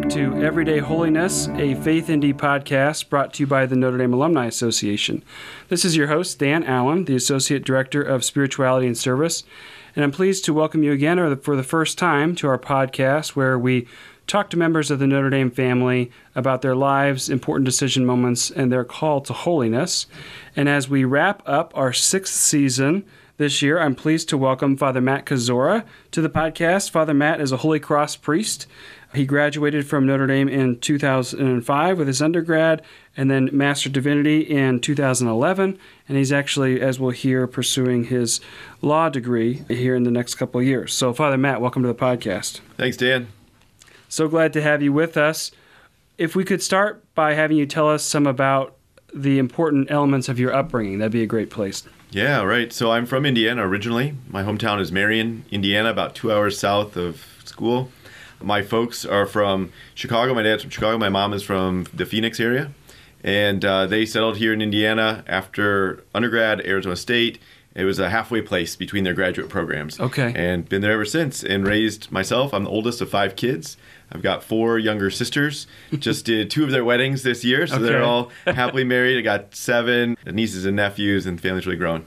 back to Everyday Holiness, a FaithND podcast brought to you by the Notre Dame Alumni Association. This is your host, Dan Allen, the Associate Director of Spirituality and Service, and I'm pleased to welcome you again or for the first time to our podcast where we talk to members of the Notre Dame family about their lives, important decision moments, and their call to holiness. And as we wrap up our sixth season, this year, I'm pleased to welcome Father Matt Kuczora to the podcast. Father Matt is a Holy Cross priest. He graduated from Notre Dame in 2005 with his undergrad and then Master Divinity in 2011. And he's actually, as we'll hear, pursuing his law degree here in the next couple of years. So, Father Matt, welcome to the podcast. Thanks, Dan. So glad to have you with us. If we could start by having you tell us some about the important elements of your upbringing, that'd be a great place. Yeah, right. So I'm from Indiana originally. My hometown is Marion, Indiana, about two hours south of school. My folks are from Chicago. My dad's from Chicago. My mom is from the Phoenix area. And uh, they settled here in Indiana after undergrad, Arizona State. It was a halfway place between their graduate programs. Okay. And been there ever since and raised myself. I'm the oldest of five kids. I've got four younger sisters. Just did two of their weddings this year, so okay. they're all happily married. I got seven nieces and nephews, and family's really grown.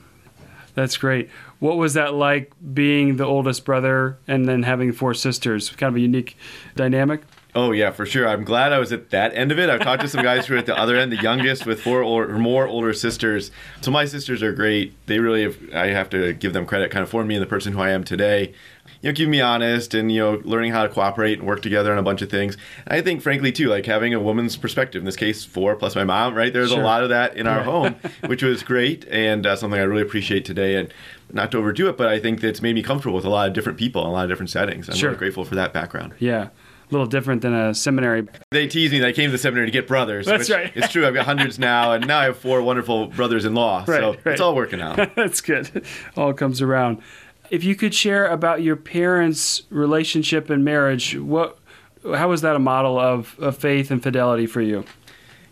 That's great. What was that like being the oldest brother and then having four sisters? Kind of a unique dynamic. Oh yeah, for sure. I'm glad I was at that end of it. I've talked to some guys who are at the other end, the youngest with four or more older sisters. So my sisters are great. They really, have, I have to give them credit, kind of for me and the person who I am today you know, keeping me honest and, you know, learning how to cooperate and work together on a bunch of things. I think, frankly, too, like having a woman's perspective, in this case, four plus my mom, right? There's sure. a lot of that in our home, which was great and uh, something I really appreciate today. And not to overdo it, but I think that's made me comfortable with a lot of different people in a lot of different settings. I'm sure. really grateful for that background. Yeah little different than a seminary. They tease me that I came to the seminary to get brothers. That's right. it's true. I've got hundreds now, and now I have four wonderful brothers-in-law. Right, so right. it's all working out. That's good. All comes around if you could share about your parents' relationship and marriage, what, how was that a model of, of faith and fidelity for you?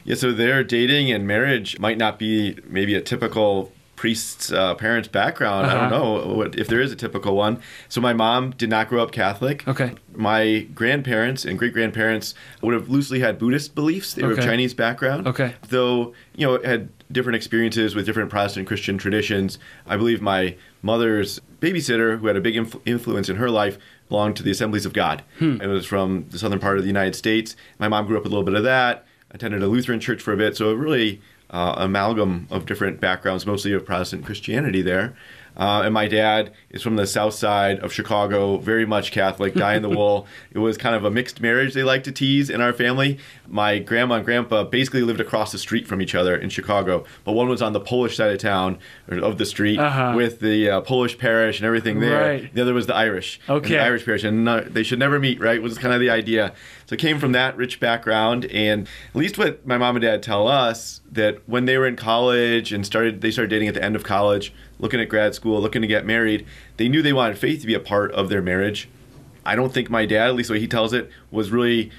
Yeah, so their dating and marriage might not be maybe a typical priest's uh, parents' background. Uh-huh. I don't uh-huh. know what, if there is a typical one. So my mom did not grow up Catholic. Okay. My grandparents and great grandparents would have loosely had Buddhist beliefs. They okay. were of Chinese background. Okay. Though you know had different experiences with different Protestant Christian traditions. I believe my mother's babysitter, who had a big influ- influence in her life, belonged to the Assemblies of God. Hmm. It was from the southern part of the United States. My mom grew up with a little bit of that. Attended a Lutheran church for a bit, so it really uh, amalgam of different backgrounds, mostly of Protestant Christianity there. Uh, and my dad is from the south side of Chicago, very much Catholic, die in the wool. It was kind of a mixed marriage they like to tease in our family. My grandma and grandpa basically lived across the street from each other in Chicago, but one was on the Polish side of town, or of the street, uh-huh. with the uh, Polish parish and everything there. Right. The other was the Irish. Okay. The Irish parish, and no, they should never meet, right? Was kind of the idea. So it came from that rich background, and at least what my mom and dad tell us that when they were in college and started, they started dating at the end of college, looking at grad school, looking to get married. They knew they wanted faith to be a part of their marriage. I don't think my dad, at least the way he tells it, was really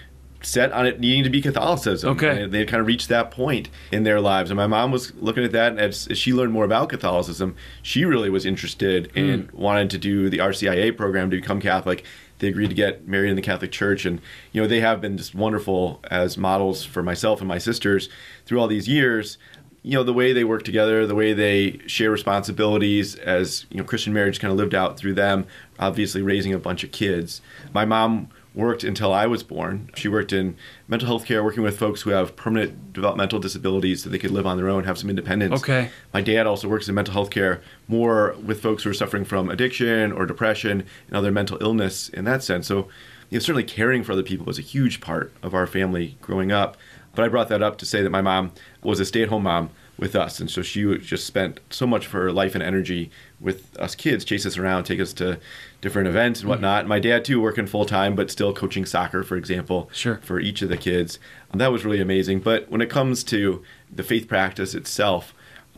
set on it needing to be Catholicism. Okay. And they kind of reached that point in their lives. And my mom was looking at that, and as, as she learned more about Catholicism, she really was interested mm. and wanted to do the RCIA program to become Catholic they agreed to get married in the Catholic Church, and you know they have been just wonderful as models for myself and my sisters through all these years. You know the way they work together, the way they share responsibilities as you know Christian marriage kind of lived out through them. Obviously, raising a bunch of kids. My mom worked until I was born. She worked in mental health care, working with folks who have permanent developmental disabilities so they could live on their own, have some independence. Okay. My dad also works in mental health care, more with folks who are suffering from addiction or depression and other mental illness in that sense. So, you know, certainly caring for other people was a huge part of our family growing up. But I brought that up to say that my mom was a stay at home mom with us. And so she just spent so much of her life and energy with us kids, chase us around, take us to different events and mm-hmm. whatnot. Mm-hmm. My dad too, working full time, but still coaching soccer, for example, sure. for each of the kids. And that was really amazing. But when it comes to the faith practice itself,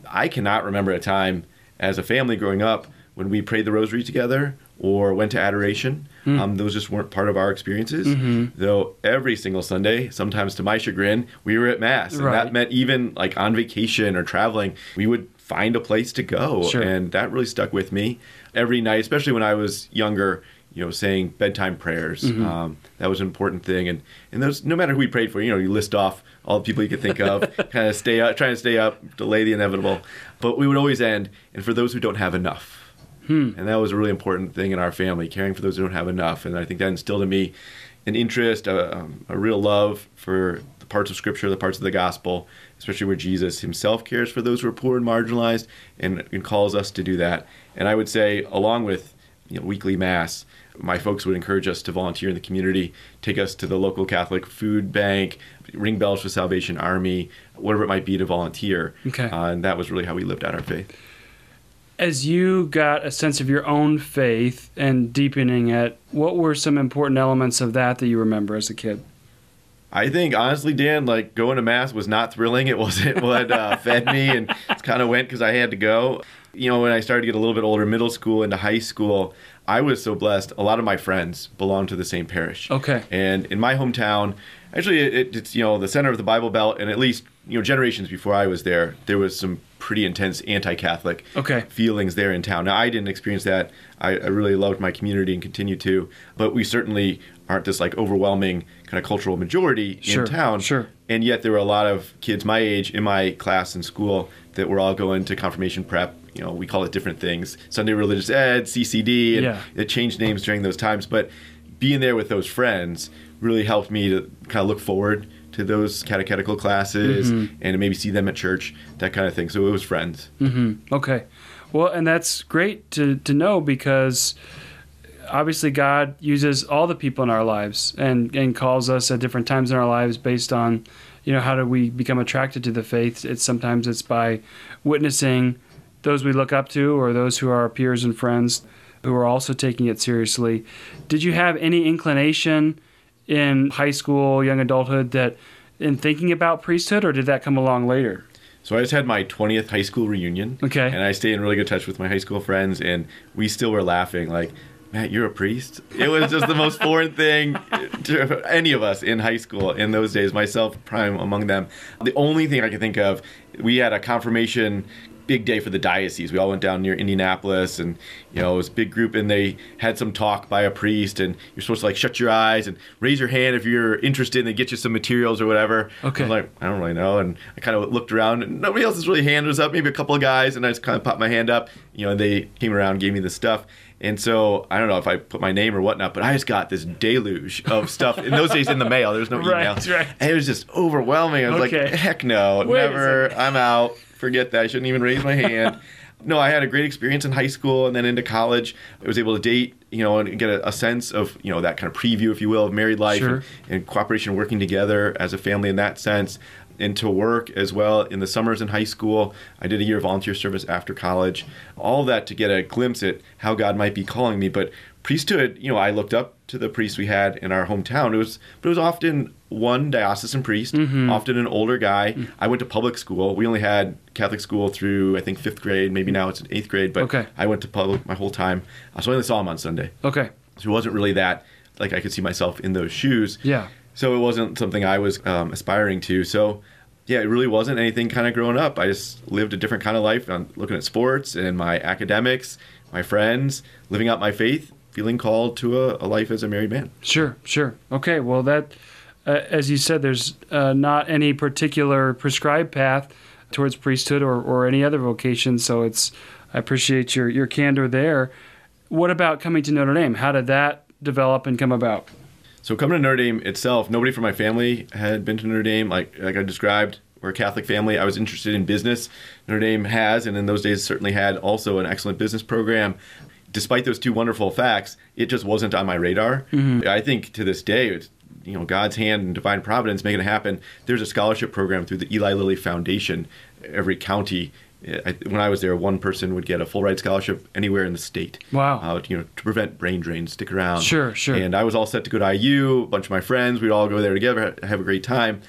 I cannot remember a time as a family growing up when we prayed the rosary together or went to adoration. Mm. Um, those just weren't part of our experiences. Mm-hmm. Though every single Sunday, sometimes to my chagrin, we were at mass, and right. that meant even like on vacation or traveling, we would find a place to go, sure. and that really stuck with me every night, especially when I was younger, you know, saying bedtime prayers. Um, that was an important thing. And and those, no matter who we prayed for, you know, you list off all the people you could think of, kind of stay up, trying to stay up, delay the inevitable. But we would always end, and for those who don't have enough. And that was a really important thing in our family, caring for those who don't have enough. And I think that instilled in me an interest, a, um, a real love for the parts of Scripture, the parts of the gospel, especially where Jesus himself cares for those who are poor and marginalized and, and calls us to do that. And I would say, along with you know, weekly Mass, my folks would encourage us to volunteer in the community, take us to the local Catholic food bank, ring bells for Salvation Army, whatever it might be to volunteer. Okay. Uh, and that was really how we lived out our faith. As you got a sense of your own faith and deepening it, what were some important elements of that that you remember as a kid? I think honestly, Dan, like going to mass was not thrilling. It wasn't what uh, fed me, and it's kind of went because I had to go. You know, when I started to get a little bit older, middle school into high school, I was so blessed. A lot of my friends belonged to the same parish. Okay. And in my hometown, actually, it, it's you know the center of the Bible Belt, and at least you know generations before I was there, there was some pretty intense anti-Catholic Okay. feelings there in town. Now I didn't experience that. I, I really loved my community and continue to, but we certainly aren't this like overwhelming kind of cultural majority Sure, in town. sure. And yet there were a lot of kids my age in my class in school that were all going to confirmation prep. You know, we call it different things: Sunday religious ed, CCD, and Yeah. it changed names during those times. But being there with those friends really helped me to kind of look forward to those catechetical classes Mm-hmm. and to maybe see them at church, that kind of thing. So it was friends. Okay. Well, and that's great to, to know because obviously God uses all the people in our lives and, and calls us at different times in our lives based on, you know, how do we become attracted to the faith. It's sometimes it's by witnessing those we look up to or those who are our peers and friends who are also taking it seriously. Did you have any inclination in high school, young adulthood that in thinking about priesthood or did that come along later? So I just had my 20th high school reunion. Okay. And I stayed in really good touch with my high school friends, and we still were laughing like, Matt, you're a priest? It was just the most foreign thing to any of us in high school in those days, myself prime among them. The only thing I could think of, we had a confirmation big day for the diocese. We all went down near Indianapolis and you know, it was a big group and they had some talk by a priest and you're supposed to like shut your eyes and raise your hand if you're interested and they get you some materials or whatever. Okay. I was like, I don't really know. And I kind of looked around and nobody else's really hand was up, maybe a couple of guys, and I just kind of popped my hand up, you know, and they came around and gave me the stuff. And so I don't know if I put my name or whatnot, but I just got this deluge of stuff in those days in the mail. There was no email. Right, right. And it was just overwhelming. I was Okay. like, heck no, Wait never. I'm out. Forget that. I shouldn't even raise my hand. no, I had a great experience in high school and then into college. I was able to date, you know, and get a, a sense of, you know, that kind of preview, if you will, of married life Sure. and, and cooperation, working together as a family in that sense. And to work as well in the summers in high school. I did a year of volunteer service after college. All that to get a glimpse at how God might be calling me. But priesthood, you know, I looked up to the priests we had in our hometown. It was, but it was often one diocesan priest, Mm-hmm. often an older guy. I went to public school. We only had Catholic school through I think fifth grade. Maybe now it's in eighth grade. But Okay. I went to public my whole time. Uh, So I only saw him on Sunday. Okay. So it wasn't really that like I could see myself in those shoes. Yeah. So it wasn't something I was um, aspiring to. So yeah, it really wasn't anything kind of growing up. I just lived a different kind of life. I'm looking at sports and my academics, my friends, living out my faith, feeling called to a, a life as a married man. Sure, sure. Okay, well, that, uh, as you said, there's uh, not any particular prescribed path towards priesthood or, or any other vocation. So it's, I appreciate your, your candor there. What about coming to Notre Dame? How did that develop and come about? So coming to Notre Dame itself, nobody from my family had been to Notre Dame. Like like I described, we're a Catholic family. I was interested in business. Notre Dame has, and in those days certainly had, also an excellent business program. Despite those two wonderful facts, it just wasn't on my radar. I think to this day, it's you know God's hand and divine providence making it happen. There's a scholarship program through the Eli Lilly Foundation. Every county, I, when I was there, one person would get a full ride scholarship anywhere in the state. Wow. Uh, you know, to prevent brain drain, stick around. Sure, sure. And I was all set to go to IU. A bunch of my friends, we'd all go there together, have a great time.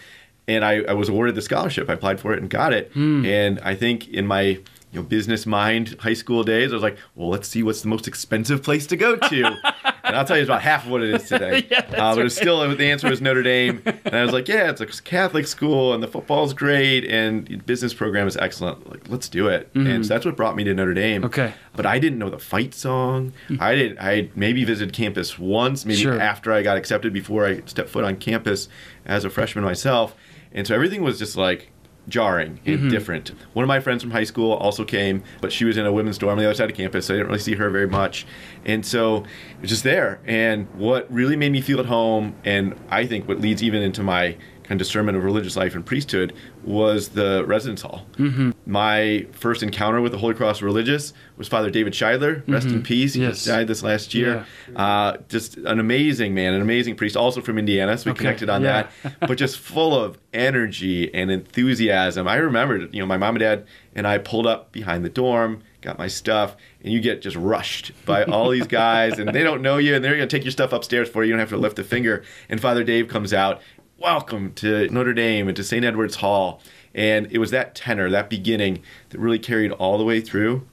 And I, I was awarded the scholarship. I applied for it and got it. Hmm. And I think in my you know business mind high school days. I was like, well, let's see what's the most expensive place to go to. and I'll tell you it's about half of what it is today. Yeah, uh, but it's right. still the answer was Notre Dame, and I was like, yeah, it's a Catholic school, and the football's great, and the business program is excellent. Like, let's do it. And so that's what brought me to Notre Dame. Mm-hmm. Okay. But I didn't know the fight song. I did. I maybe visited campus once, maybe Sure. after I got accepted, before I stepped foot on campus as a freshman myself, and so everything was just like jarring and Mm-hmm. different. One of my friends from high school also came, but she was in a women's dorm on the other side of campus, so I didn't really see her very much. And so it was just there. And what really made me feel at home, and I think what leads even into my kind of discernment of religious life and priesthood, was the residence hall. Mm-hmm. My first encounter with the Holy Cross Religious was Father David Scheidler, rest in peace. He Mm-hmm. Yes. just died this last year. Uh, just an amazing man, an amazing priest, also from Indiana, so we Okay, connected on yeah. that but just full of energy and enthusiasm. I remembered, you know, my mom and dad and I pulled up behind the dorm, got my stuff, and you get just rushed by all these guys, and they don't know you, and they're going to take your stuff upstairs for you. You don't have to lift a finger. And Father Dave comes out, welcome to Notre Dame and to St. Edward's Hall. And it was that tenor, that beginning, that really carried all the way through.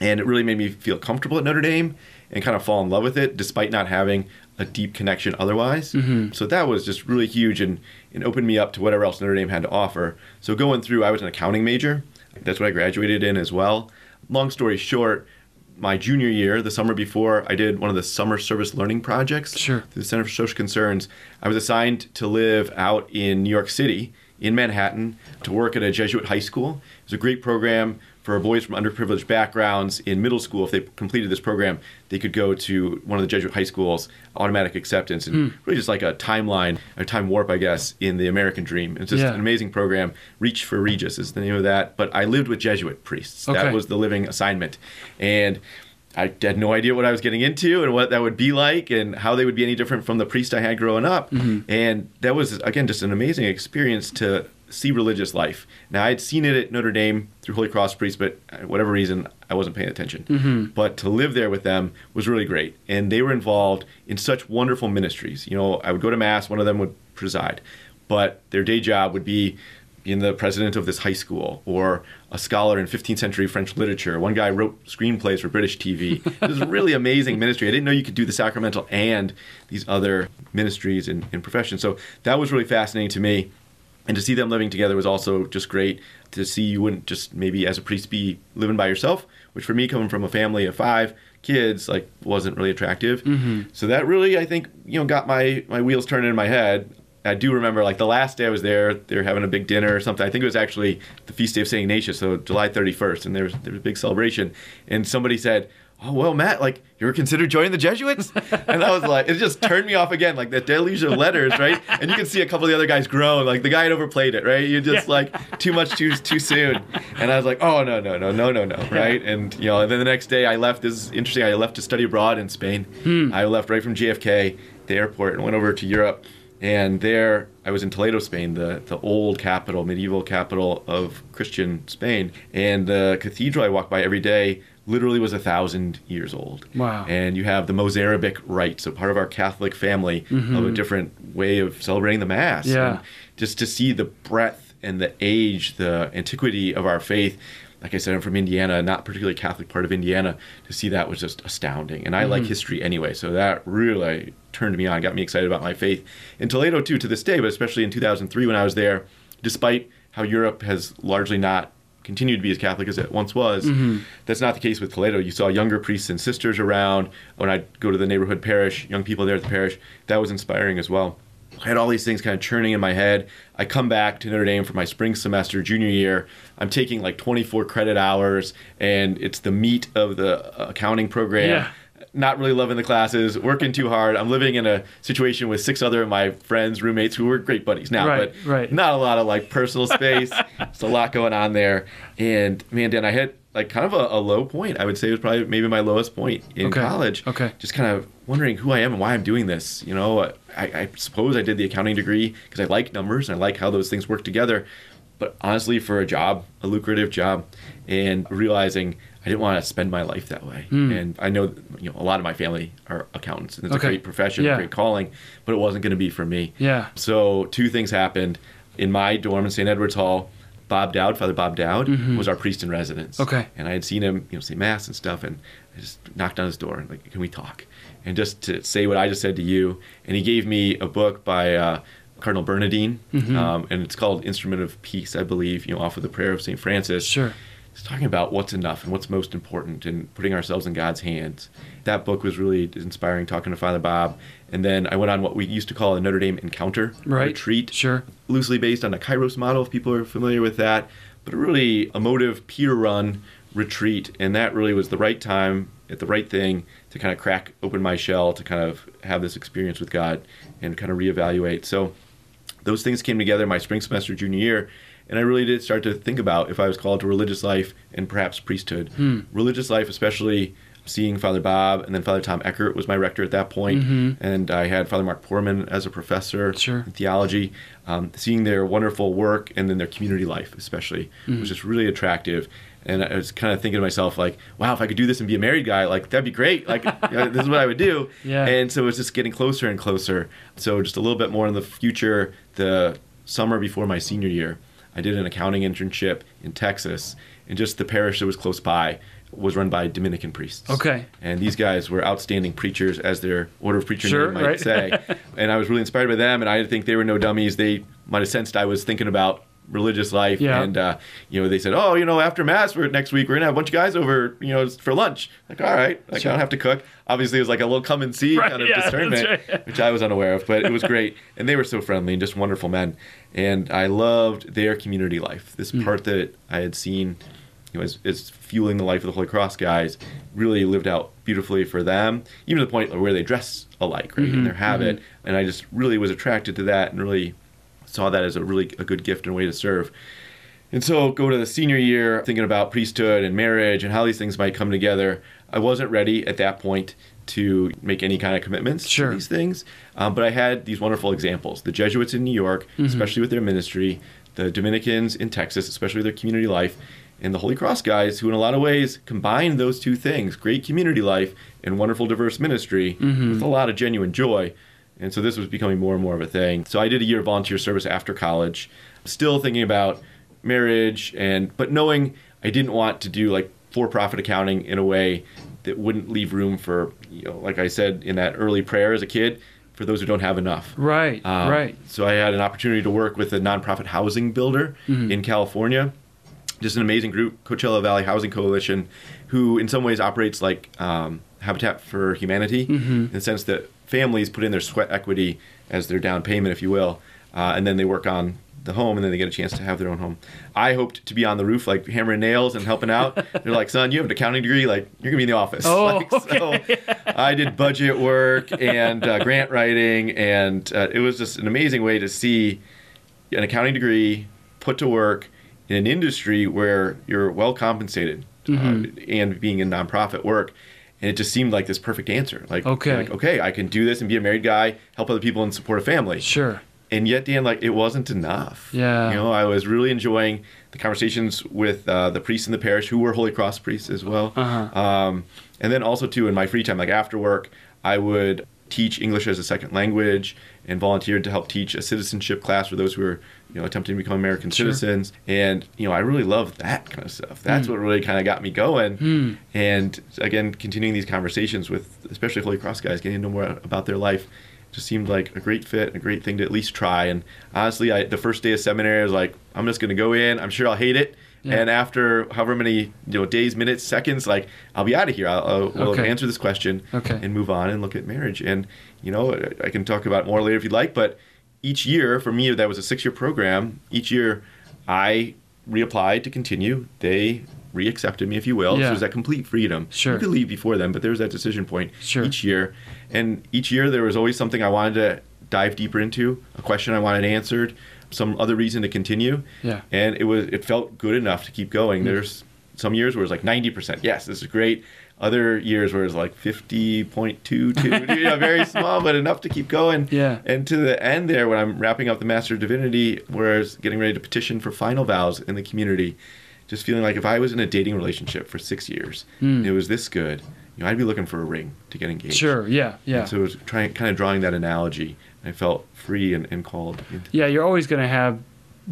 And it really made me feel comfortable at Notre Dame and kind of fall in love with it, despite not having a deep connection otherwise. Mm-hmm. So that was just really huge and, and opened me up to whatever else Notre Dame had to offer. So going through, I was an accounting major. That's what I graduated in as well. Long story short, my junior year, the summer before, I did one of the summer service learning projects Sure. through the Center for Social Concerns. I was assigned to live out in New York City, in Manhattan, to work at a Jesuit high school. It was a great program for boys from underprivileged backgrounds in middle school. If they completed this program, they could go to one of the Jesuit high schools, automatic acceptance, and hmm. really just like a timeline, a time warp, I guess, in the American dream. It's just Yeah. an amazing program. Reach for Regis is the name of that. But I lived with Jesuit priests. Okay. That was the living assignment. And I had no idea what I was getting into and what that would be like and how they would be any different from the priest I had growing up. Mm-hmm. And that was, again, just an amazing experience to see religious life. Now, I had seen it at Notre Dame through Holy Cross priests, but uh, whatever reason, I wasn't paying attention. But to live there with them was really great. And they were involved in such wonderful ministries. You know, I would go to Mass, one of them would preside, but their day job would be being the president of this high school or a scholar in 15th century French literature. One guy wrote screenplays for British TV. It was a really amazing ministry. I didn't know you could do the sacramental and these other ministries and, and professions. So that was really fascinating to me. And to see them living together was also just great. To see you wouldn't just maybe as a priest be living by yourself, which for me coming from a family of five kids like wasn't really attractive. Mm-hmm. So that really I think you know got my my wheels turning in my head. I do remember like the last day I was there, they were having a big dinner or something. I think it was actually the feast day of Saint Ignatius, so July 31st, and there was there was a big celebration. And somebody said, "Oh well, Matt, like you were considered joining the Jesuits?" and I was like, it just turned me off again, like that deluge of letters, right? And you can see a couple of the other guys groan, like the guy had overplayed it, right? You just Yeah. like too much too too soon. And I was like, "Oh no no no no no no," right? And you know, and then the next day I left. This is interesting. I left to study abroad in Spain. Hmm. I left right from JFK, the airport, and went over to Europe. And there, I was in Toledo, Spain, the, the old capital, medieval capital of Christian Spain. And the cathedral I walked by every day literally was a thousand years old. Wow. And you have the Mozarabic rite, so part of our Catholic family of a mm-hmm. different way of celebrating the Mass. Yeah. And just to see the breadth and the age, the antiquity of our faith. Like I said, I'm from Indiana, not particularly Catholic part of Indiana. To see that was just astounding. And I like mm-hmm. history anyway, so that really turned me on, got me excited about my faith. In Toledo, too, to this day, but especially in 2003 when I was there, despite how Europe has largely not continued to be as Catholic as it once was, that's not the case with Toledo. You saw younger priests and sisters around. When I'd go to the neighborhood parish, young people there at the parish, that was inspiring as well. I had all these things kind of churning in my head. I come back to Notre Dame for my spring semester, junior year. I'm taking like 24 credit hours, and it's the meat of the uh, accounting program. Yeah. Not really loving the classes, working too hard. I'm living in a situation with six other of my friends, roommates who were great buddies now, Right, but right. not a lot of like personal space. It's a lot going on there. And man, Dan, I hit like kind of a, a low point. I would say it was probably maybe my lowest point in Okay, college. okay. Just kind of wondering who I am and why I'm doing this. You know, I, I suppose I did the accounting degree because I like numbers and I like how those things work together. But honestly, for a job, a lucrative job, and realizing I didn't want to spend my life that way. And I know, you know, a lot of my family are accountants, and it's Okay. a great profession, Yeah. a great calling, but it wasn't going to be for me. Yeah. So two things happened in my dorm in St. Edward's Hall. Bob Dowd, Father Bob Dowd, was our priest in residence. Mm-hmm. Okay. And I had seen him, you know, say mass and stuff, and I just knocked on his door and like, can we talk? And just to say what I just said to you, and he gave me a book by uh, Cardinal Bernardin, Mm-hmm. um, and it's called Instrument of Peace, I believe, you know, off of the prayer of St. Francis. Sure. Talking about what's enough and what's most important and putting ourselves in God's hands. That book was really inspiring, talking to Father Bob. And then I went on what we used to call a Notre Dame Encounter Right. retreat Sure. loosely based on a Kairos model, if people are familiar with that, but a really emotive peer run retreat. And that really was the right time at the right thing to kind of crack open my shell, to kind of have this experience with God and kind of reevaluate. So those things came together my spring semester junior year. And I really did start to think about if I was called to religious life and perhaps priesthood. Hmm. Religious life, especially seeing Father Bob and then Father Tom Eckert was my rector at that point. And I had Father Mark Poorman as a professor Mm-hmm. Sure. in theology. Um, seeing their wonderful work and then their community life, especially, Mm. was just really attractive. And I was kind of thinking to myself, like, wow, if I could do this and be a married guy, like, that'd be great. Like, this is what I would do. Yeah. And so it's just getting closer and closer. So just a little bit more in the future, the summer before my senior year, I did an accounting internship in Texas, and just the parish that was close by was run by Dominican priests. Okay. And these guys were outstanding preachers, as their order of preacher Sure, name might right. say. and I was really inspired by them, and I think they were no dummies. They might have sensed I was thinking about religious life, Yeah. and uh, you know, they said, "Oh, you know, after mass, we're next week we're gonna have a bunch of guys over, you know, for lunch." Like, all right, like Sure. I don't have to cook. Obviously, it was like a little come and see Right, kind of yeah, discernment, right. which I was unaware of, but it was great, and they were so friendly and just wonderful men, and I loved their community life. This Hmm. part that I had seen you know, is, is fueling the life of the Holy Cross guys, really lived out beautifully for them, even to the point where they dress alike, right, Mm-hmm, in their habit. And I just really was attracted to that and really saw that as a really a good gift and way to serve. And so go to the senior year thinking about priesthood and marriage and how these things might come together. I wasn't ready at that point to make any kind of commitments Sure. to these things, um, but I had these wonderful examples. The Jesuits in New York, Mm-hmm. especially with their ministry, the Dominicans in Texas, especially their community life, and the Holy Cross guys, who in a lot of ways combined those two things great community life and wonderful diverse ministry Mm-hmm. with a lot of genuine joy. And so this was becoming more and more of a thing. So I did a year of volunteer service after college, still thinking about marriage and but knowing I didn't want to do like for-profit accounting in a way that wouldn't leave room for, you know, like I said in that early prayer as a kid, for those who don't have enough. Right. Um, right. So I had an opportunity to work with a nonprofit housing builder Mm-hmm. in California. Just an amazing group, Coachella Valley Housing Coalition, who in some ways operates like um, Habitat for Humanity, Mm-hmm. in the sense that families put in their sweat equity as their down payment, if you will, uh, and then they work on the home, and then they get a chance to have their own home. I hoped to be on the roof, like hammering nails and helping out. They're like, "Son, you have an accounting degree, like you're gonna be in the office." Oh, Like, so I did budget work and uh, grant writing, and uh, it was just an amazing way to see an accounting degree put to work in an industry where you're well compensated uh, and being in nonprofit work. And it just seemed like this perfect answer. Like, Okay. like, okay, I can do this and be a married guy, help other people, and support a family. Sure. And yet, Dan, like, it wasn't enough. Yeah. You know, I was really enjoying the conversations with uh, the priests in the parish who were Holy Cross priests as well. Uh-huh. Um, and then also, too, in my free time, like after work, I would teach English as a second language and volunteered to help teach a citizenship class for those who were you know, attempting to become American Sure. citizens. And, you know, I really love that kind of stuff. That's what really kind of got me going. And again, continuing these conversations with, especially Holy Cross guys, getting to know more about their life just seemed like a great fit and a great thing to at least try. And honestly, I, the first day of seminary, I was like, I'm just going to go in. I'm sure I'll hate it. Yeah. And after however many you know days, minutes, seconds, like I'll be out of here. I'll, I'll we'll Okay. answer this question Okay. and move on and look at marriage. And you know, I can talk about more later if you'd like. But each year, for me, that was a six-year program. Each year, I reapplied to continue. They reaccepted me, if you will. So Yeah. there's that complete freedom. Sure. You could leave before then, but there was that decision point Sure. each year. And each year, there was always something I wanted to dive deeper into, a question I wanted answered, some other reason to continue. Yeah. And it was it felt good enough to keep going. Mm. There's some years where it's like 90%. Yes, this is great. Other years where it's like 50.22, you know, very small, but enough to keep going. Yeah. And to the end there, when I'm wrapping up the Master of Divinity, where I was getting ready to petition for final vows in the community, just feeling like if I was in a dating relationship for six years, Hmm. it was this good, you know, I'd be looking for a ring to get engaged. Sure. Yeah. Yeah. And so it was trying, kind of drawing that analogy. I felt free and, and called. Yeah. You're always going to have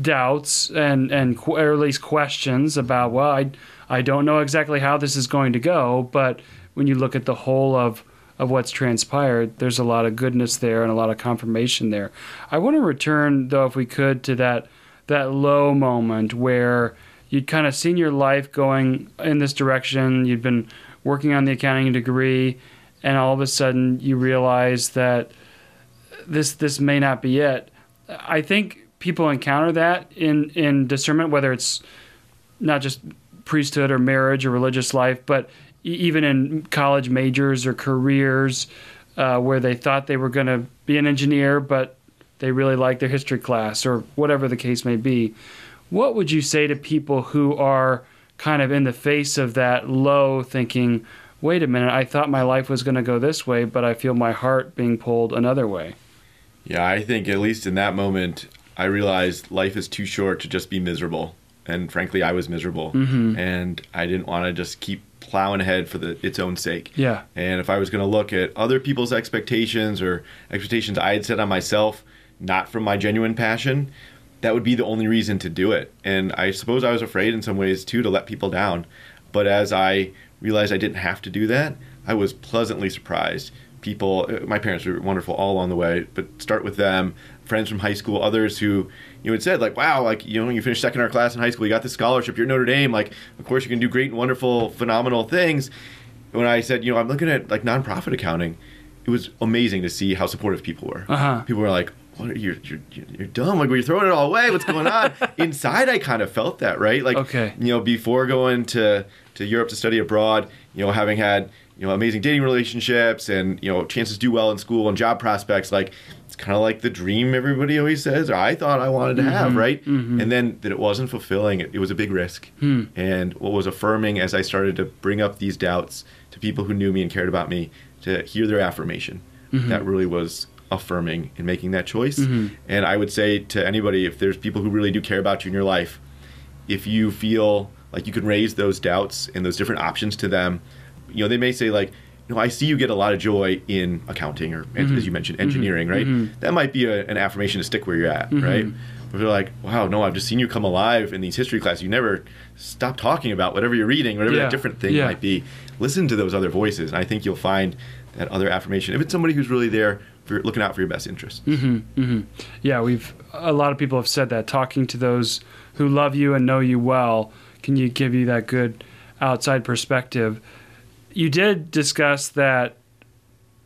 doubts and and qu- or at least questions about well I I don't know exactly how this is going to go but when you look at the whole of of what's transpired there's a lot of goodness there and a lot of confirmation there I want to return though if we could to that that low moment where you'd kind of seen your life going in this direction you'd been working on the accounting degree and all of a sudden you realize that this this may not be it I think people encounter that in in discernment, whether it's not just priesthood or marriage or religious life, but even in college majors or careers uh, where they thought they were going to be an engineer, but they really like their history class or whatever the case may be. What would you say to people who are kind of in the face of that low thinking, wait a minute, I thought my life was going to go this way, but I feel my heart being pulled another way? Yeah, I think at least in that moment, I realized life is too short to just be miserable. And frankly, I was miserable. Mm-hmm. And I didn't want to just keep plowing ahead for the, its own sake. Yeah. And if I was going to look at other people's expectations or expectations I had set on myself, not from my genuine passion, that would be the only reason to do it. And I suppose I was afraid in some ways too to let people down. But as I realized I didn't have to do that, I was pleasantly surprised. People, uh, my parents were wonderful all along the way, but start with them friends from high school, others who you know had said like, "Wow, like you know, you finished second in our class in high school, you got this scholarship, you're Notre Dame, like of course you can do great and wonderful, phenomenal things." When I said, you know, I'm looking at like nonprofit accounting, it was amazing to see how supportive people were. Uh-huh. People were like, what, you're, you, you're, you're dumb. Like, you're throwing it all away. What's going on? Inside, I kind of felt that, right? Like, okay. you know, before going to, to Europe to study abroad, you know, having had, you know, amazing dating relationships and, you know, chances to do well in school and job prospects, like, it's kind of like the dream everybody always says, or I thought I wanted to have, mm-hmm, right? Mm-hmm. And then that it wasn't fulfilling, it, it was a big risk. Hmm. And what was affirming as I started to bring up these doubts to people who knew me and cared about me, to hear their affirmation, mm-hmm. that really was affirming in making that choice. Mm-hmm. And I would say to anybody, if there's people who really do care about you in your life, if you feel like you can raise those doubts and those different options to them, you know, they may say like, you know, I see you get a lot of joy in accounting or, mm-hmm. as you mentioned, engineering, mm-hmm. right? Mm-hmm. That might be a, an affirmation to stick where you're at, Mm-hmm. right? But they're like, wow, no, I've just seen you come alive in these history classes. You never stop talking about whatever you're reading, whatever Yeah. that different thing Yeah. might be. Listen to those other voices, and I think you'll find that other affirmation. If it's somebody who's really there for looking out for your best interests. Mm-hmm. Yeah, we've a lot of people have said that talking to those who love you and know you well can you give you that good outside perspective. You did discuss that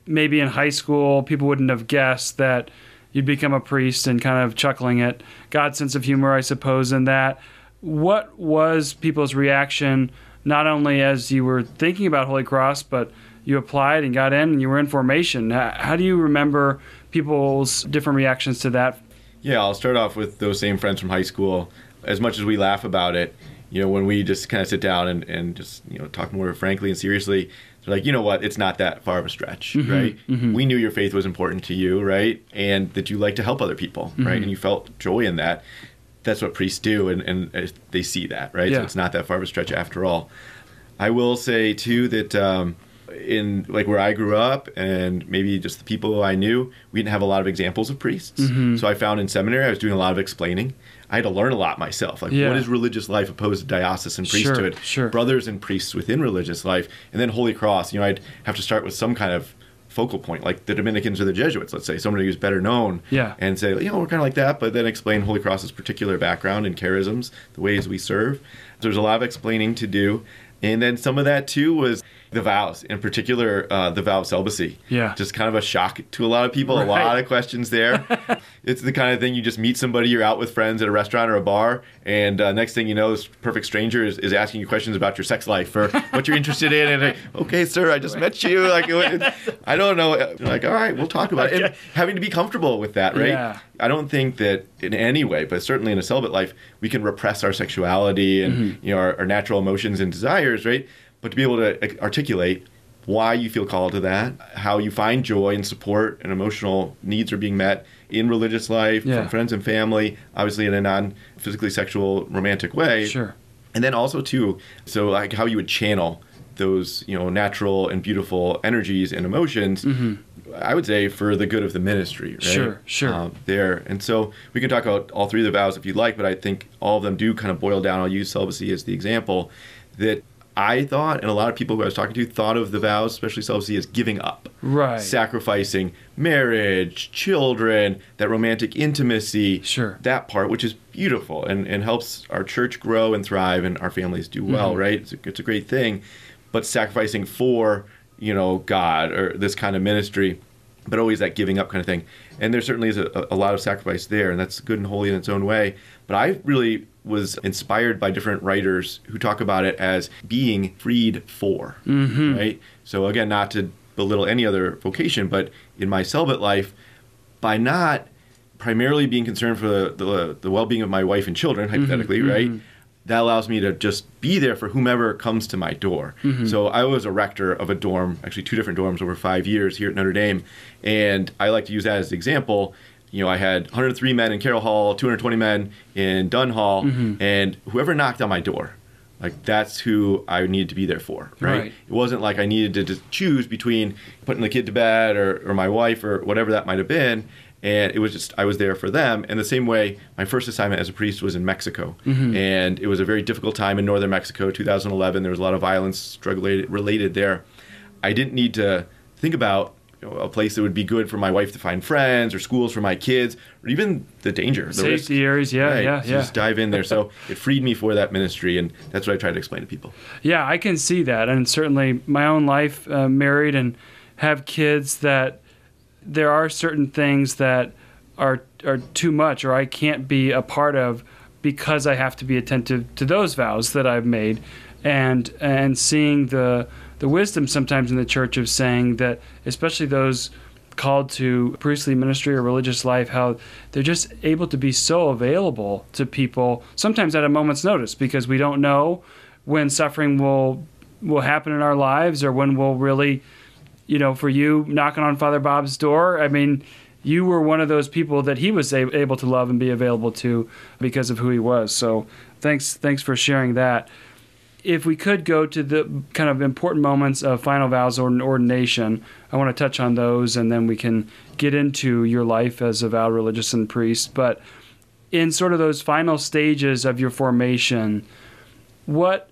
maybe in high school people wouldn't have guessed that you'd become a priest and kind of chuckling at God's sense of humor, I suppose, in that. What was people's reaction not only as you were thinking about Holy Cross, but you applied and got in and you were in formation? How, do you remember people's different reactions to that? Yeah, I'll start off with those same friends from high school. As much as we laugh about it, you know, when we just kind of sit down and, and just, you know, talk more frankly and seriously, they're like, you know what, it's not that far of a stretch, right? We knew your faith was important to you, right? And that you like to help other people, right? And you felt joy in that. That's what priests do, and, and uh, they see that, right? Yeah. So it's not that far of a stretch after all. I will say, too, that um, in like where I grew up and maybe just the people I knew, we didn't have a lot of examples of priests. Mm-hmm. So I found in seminary I was doing a lot of explaining. I had to learn a lot myself. Like Yeah. what is religious life opposed to diocesan Sure, priesthood? sure. Brothers and priests within religious life, and then Holy Cross. You know, I'd have to start with some kind of focal point, like the Dominicans or the Jesuits, let's say, somebody who's better known, Yeah. and say, you know, we're kind of like that, but then explain Holy Cross's particular background and charisms, the ways we serve. So there's a lot of explaining to do. And then some of that too was the vows, in particular uh, the vow of celibacy. Yeah. Just kind of a shock to a lot of people, Right. a lot of questions there. it's the kind of thing you just meet somebody, you're out with friends at a restaurant or a bar, and uh, next thing you know, this perfect stranger is, is asking you questions about your sex life or what you're interested in. And like, okay, sir, I just met you. Like, I don't know. You're like, all right, we'll talk about it. And having to be comfortable with that, right? Yeah. I don't think that in any way, but certainly in a celibate life, we can repress our sexuality and Mm-hmm. you know our, our natural emotions and desires, right? But to be able to articulate why you feel called to that, how you find joy and support and emotional needs are being met in religious life Yeah. from friends and family, obviously in a non-physically sexual romantic way, Sure. and then also too, so like how you would channel those you know natural and beautiful energies and emotions. I would say for the good of the ministry, right? Mm-hmm. Sure, sure. Um, there, and so we can talk about all three of the vows if you'd like, but I think all of them do kind of boil down. I'll use celibacy as the example that I thought, and a lot of people who I was talking to thought of the vows, especially celibacy, as giving up, Right. sacrificing marriage, children, that romantic intimacy, Sure. that part, which is beautiful and, and helps our church grow and thrive and our families do well, Mm-hmm. right? It's a, it's a great thing. But sacrificing for, you know, God or this kind of ministry, but always that giving up kind of thing. And there certainly is a, a lot of sacrifice there, and that's good and holy in its own way. But I really was inspired by different writers who talk about it as being freed for, Mm-hmm. right? So again, not to belittle any other vocation, but in my celibate life, by not primarily being concerned for the, the, the well-being of my wife and children mm-hmm. hypothetically right? Mm-hmm. That allows me to just be there for whomever comes to my door. Mm-hmm. So i was a rector of a dorm actually two different dorms over five years here at notre dame and i like to use that as an example you know i had 103 men in carroll hall 220 men in dunne hall mm-hmm. and whoever knocked on my door like that's who I needed to be there for, right? Right. It wasn't like I needed to choose between putting the kid to bed or, or my wife or whatever that might have been. And it was just I was there for them. And the same way, my first assignment as a priest was in Mexico, mm-hmm. and it was a very difficult time in northern Mexico, 2011. There was a lot of violence drug related there. I didn't need to think about you know, a place that would be good for my wife to find friends or schools for my kids or even the danger, the risk. Safety areas, yeah, Right, yeah, so yeah. Just dive in there. So it freed me for that ministry, and that's what I try to explain to people. Yeah, I can see that, and certainly my own life, uh, married and have kids, that there are certain things that are are too much, or I can't be a part of because I have to be attentive to those vows that I've made, and and seeing the the wisdom sometimes in the church of saying that, especially those called to priestly ministry or religious life, how they're just able to be so available to people, sometimes at a moment's notice, because we don't know when suffering will will happen in our lives or when we'll really, you know, for you knocking on Father Bob's door. I mean, you were one of those people that he was able to love and be available to because of who he was. So thanks thanks for sharing that if we could go to the kind of important moments of final vows or ordination, I want to touch on those and then we can get into your life as a vowed religious and priest. But in sort of those final stages of your formation, what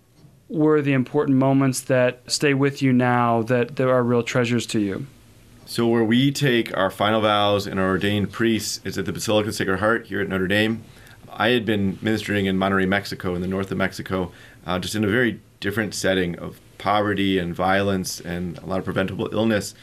were the important moments that stay with you now that there are real treasures to you? So where we take our final vows and our ordained priests is at the Basilica of Sacred Heart here at Notre Dame. I had been ministering in Monterrey, Mexico, in the north of Mexico, uh, just in a very different setting of poverty and violence and a lot of preventable illness.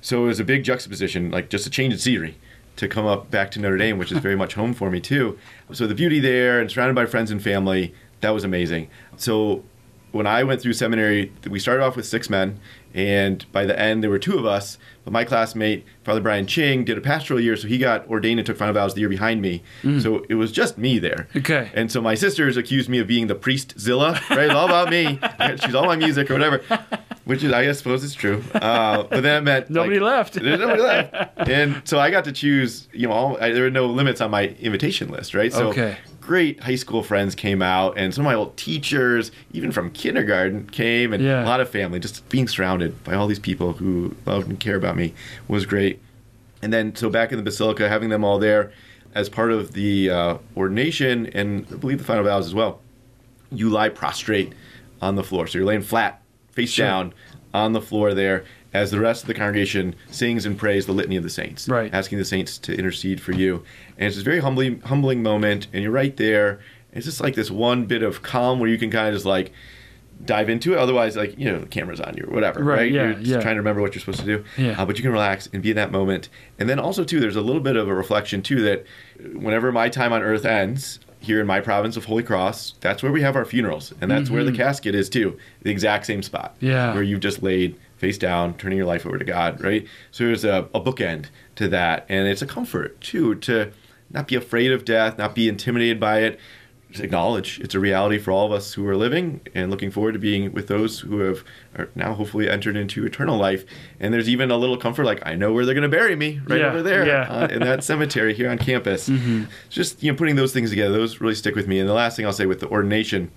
So it was a big juxtaposition, like just a change in scenery to come up back to Notre Dame, which is very much home for me too. So the beauty there and surrounded by friends and family, that was amazing. So when I went through seminary, we started off with six men, and by the end there were two of us. But my classmate, Father Brian Ching, did a pastoral year, so he got ordained and took final vows the year behind me. So it was just me there. Okay. And so my sisters accused me of being the priest Zilla, right? It's all about me. She's all my music or whatever, which is I suppose is true. Uh, but then meant Nobody like, left. There's nobody left. And so I got to choose. You know, all, I, there were no limits on my invitation list, right? So Okay. Great high school friends came out, and some of my old teachers, even from kindergarten, came, and Yeah. a lot of family. Just being surrounded by all these people who loved and care about me was great. And then, so back in the basilica, having them all there as part of the uh, ordination, and I believe the final vows as well. You lie prostrate on the floor, so you're laying flat, face Sure. down on the floor there. As the rest of the congregation sings and prays the litany of the saints, Right. asking the saints to intercede for you, and it's this very humbling, humbling moment, and you're right there. It's just like this one bit of calm where you can kind of just like dive into it. Otherwise, like you know, the camera's on you or whatever, Right, right? yeah, you're just yeah. trying to remember what you're supposed to do. Yeah. Uh, but you can relax and be in that moment. And then also too, there's a little bit of a reflection too that whenever my time on Earth ends. Here in my province of Holy Cross, that's where we have our funerals, and that's where the casket is too. The exact same spot, Mm-hmm. Yeah. where you've just laid face down, turning your life over to God, right? So there's a, a bookend to that, and it's a comfort too to not be afraid of death, not be intimidated by it. Just acknowledge it's a reality for all of us who are living, and looking forward to being with those who have are now hopefully entered into eternal life. And there's even a little comfort, like I know where they're going to bury me, right Yeah, over there yeah. Mm-hmm. uh, in that cemetery here on campus. Just you know, putting those things together, those really stick with me. And the last thing I'll say with the ordination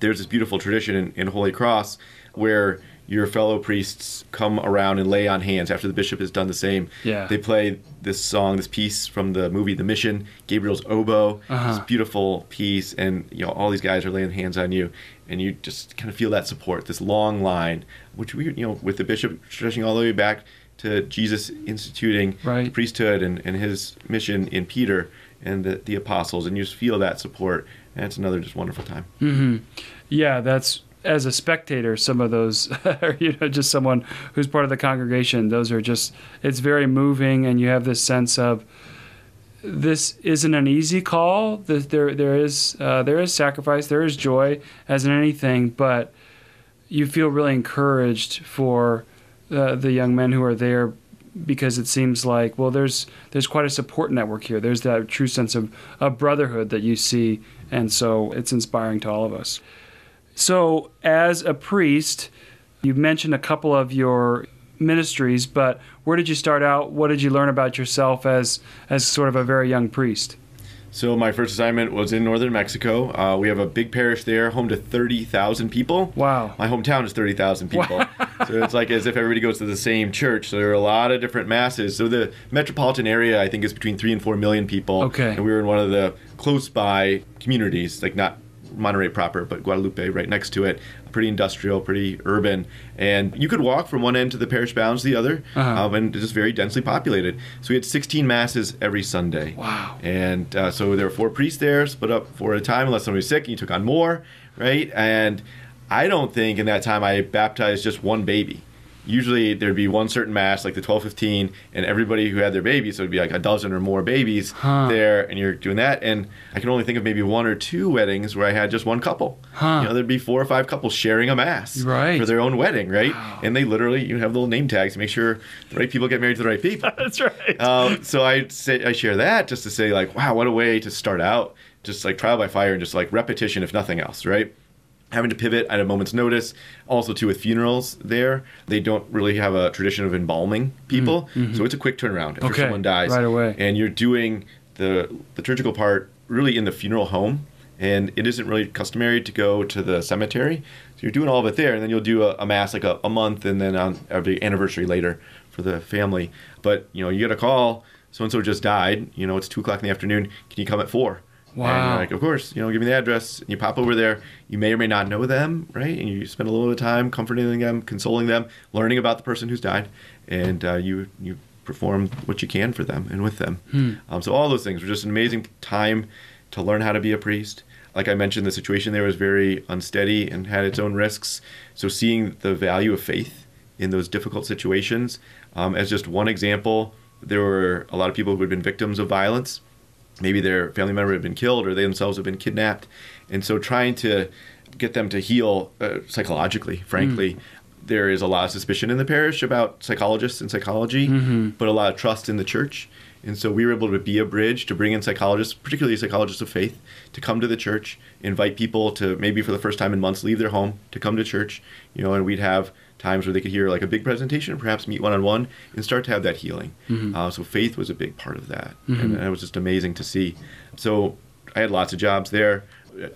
there's this beautiful tradition in, in Holy Cross where your fellow priests come around and lay on hands after the bishop has done the same. Yeah. They play this song, this piece from the movie The Mission, Gabriel's oboe. Uh-huh. This beautiful piece, and you know all these guys are laying hands on you, and you just kind of feel that support, this long line, which we you know with the bishop stretching all the way back to Jesus instituting Right. priesthood and, and his mission in Peter and the, the apostles, and you just feel that support, and it's another just wonderful time. Hmm. Yeah, that's as a spectator. Some of those, you know, just someone who's part of the congregation. Those are just. It's very moving, and you have this sense of this isn't an easy call. There there is uh, there is sacrifice, there is joy, as in anything, but you feel really encouraged for uh, the young men who are there because it seems like well there's there's quite a support network here there's that true sense of, of brotherhood that you see and so it's inspiring to all of us so as a priest you mentioned a couple of your ministries but where did you start out what did you learn about yourself as as sort of a very young priest So my first assignment was in northern Mexico. Uh, we have a big parish there, home to thirty thousand people. Wow. My hometown is thirty thousand people. so it's like as if everybody goes to the same church. So there are a lot of different masses. So the metropolitan area, I think, is between three and four million people. Okay. And we were in one of the close by communities, like not Monterrey proper, but Guadalupe right next to it. Pretty industrial, pretty urban, and you could walk from one end to the parish bounds to the other, Uh-huh. um, and it's just very densely populated. So we had 16 masses every Sunday. Wow. And uh, so there were four priests there, split up four at a time, unless somebody was sick, and you took on more, right? And I don't think in that time I baptized just one baby. Usually there'd be one certain mass, like the 1215, and everybody who had their babies, so it'd be like a dozen or more babies Huh. there, and you're doing that. And I can only think of maybe one or two weddings where I had just one couple. Huh. You know, there'd be four or five couples sharing a mass Right. for their own wedding, right? Wow. And they literally, you have little name tags to make sure the right people get married to the right people that's right um, so I say I share that just to say like, wow, what a way to start out, just like trial by fire and just like repetition, if nothing else, right? Having to pivot at a moment's notice. Also, too, with funerals there, they don't really have a tradition of embalming people, so it's a quick turnaround after Mm-hmm. Okay, someone dies, right away. And you're doing the liturgical part really in the funeral home, and it isn't really customary to go to the cemetery. So you're doing all of it there, and then you'll do a, a mass like a, a month, and then on every anniversary later for the family. But you know, you get a call, so and so just died. You know, it's two o'clock in the afternoon. Can you come at four? And Wow. you're like, of course. You know, give me the address. And you pop over there. You may or may not know them, right? And you spend a little bit of time comforting them, consoling them, learning about the person who's died, and uh, you you perform what you can for them and with them. Um, so all those things were just an amazing time to learn how to be a priest. Like I mentioned, the situation there was very unsteady and had its own risks. So seeing the value of faith in those difficult situations, um, as just one example, there were a lot of people who had been victims of violence. Maybe their family member had been killed or they themselves have been kidnapped. And so trying to get them to heal uh, psychologically, frankly, there is a lot of suspicion in the parish about psychologists and psychology, but a lot of trust in the church. And so we were able to be a bridge to bring in psychologists, particularly psychologists of faith, to come to the church, invite people to maybe for the first time in months leave their home to come to church, you know, and we'd have times where they could hear like a big presentation, perhaps meet one on one, and start to have that healing. Mm-hmm. Uh, so faith was a big part of that, mm-hmm. and it was just amazing to see. So I had lots of jobs there.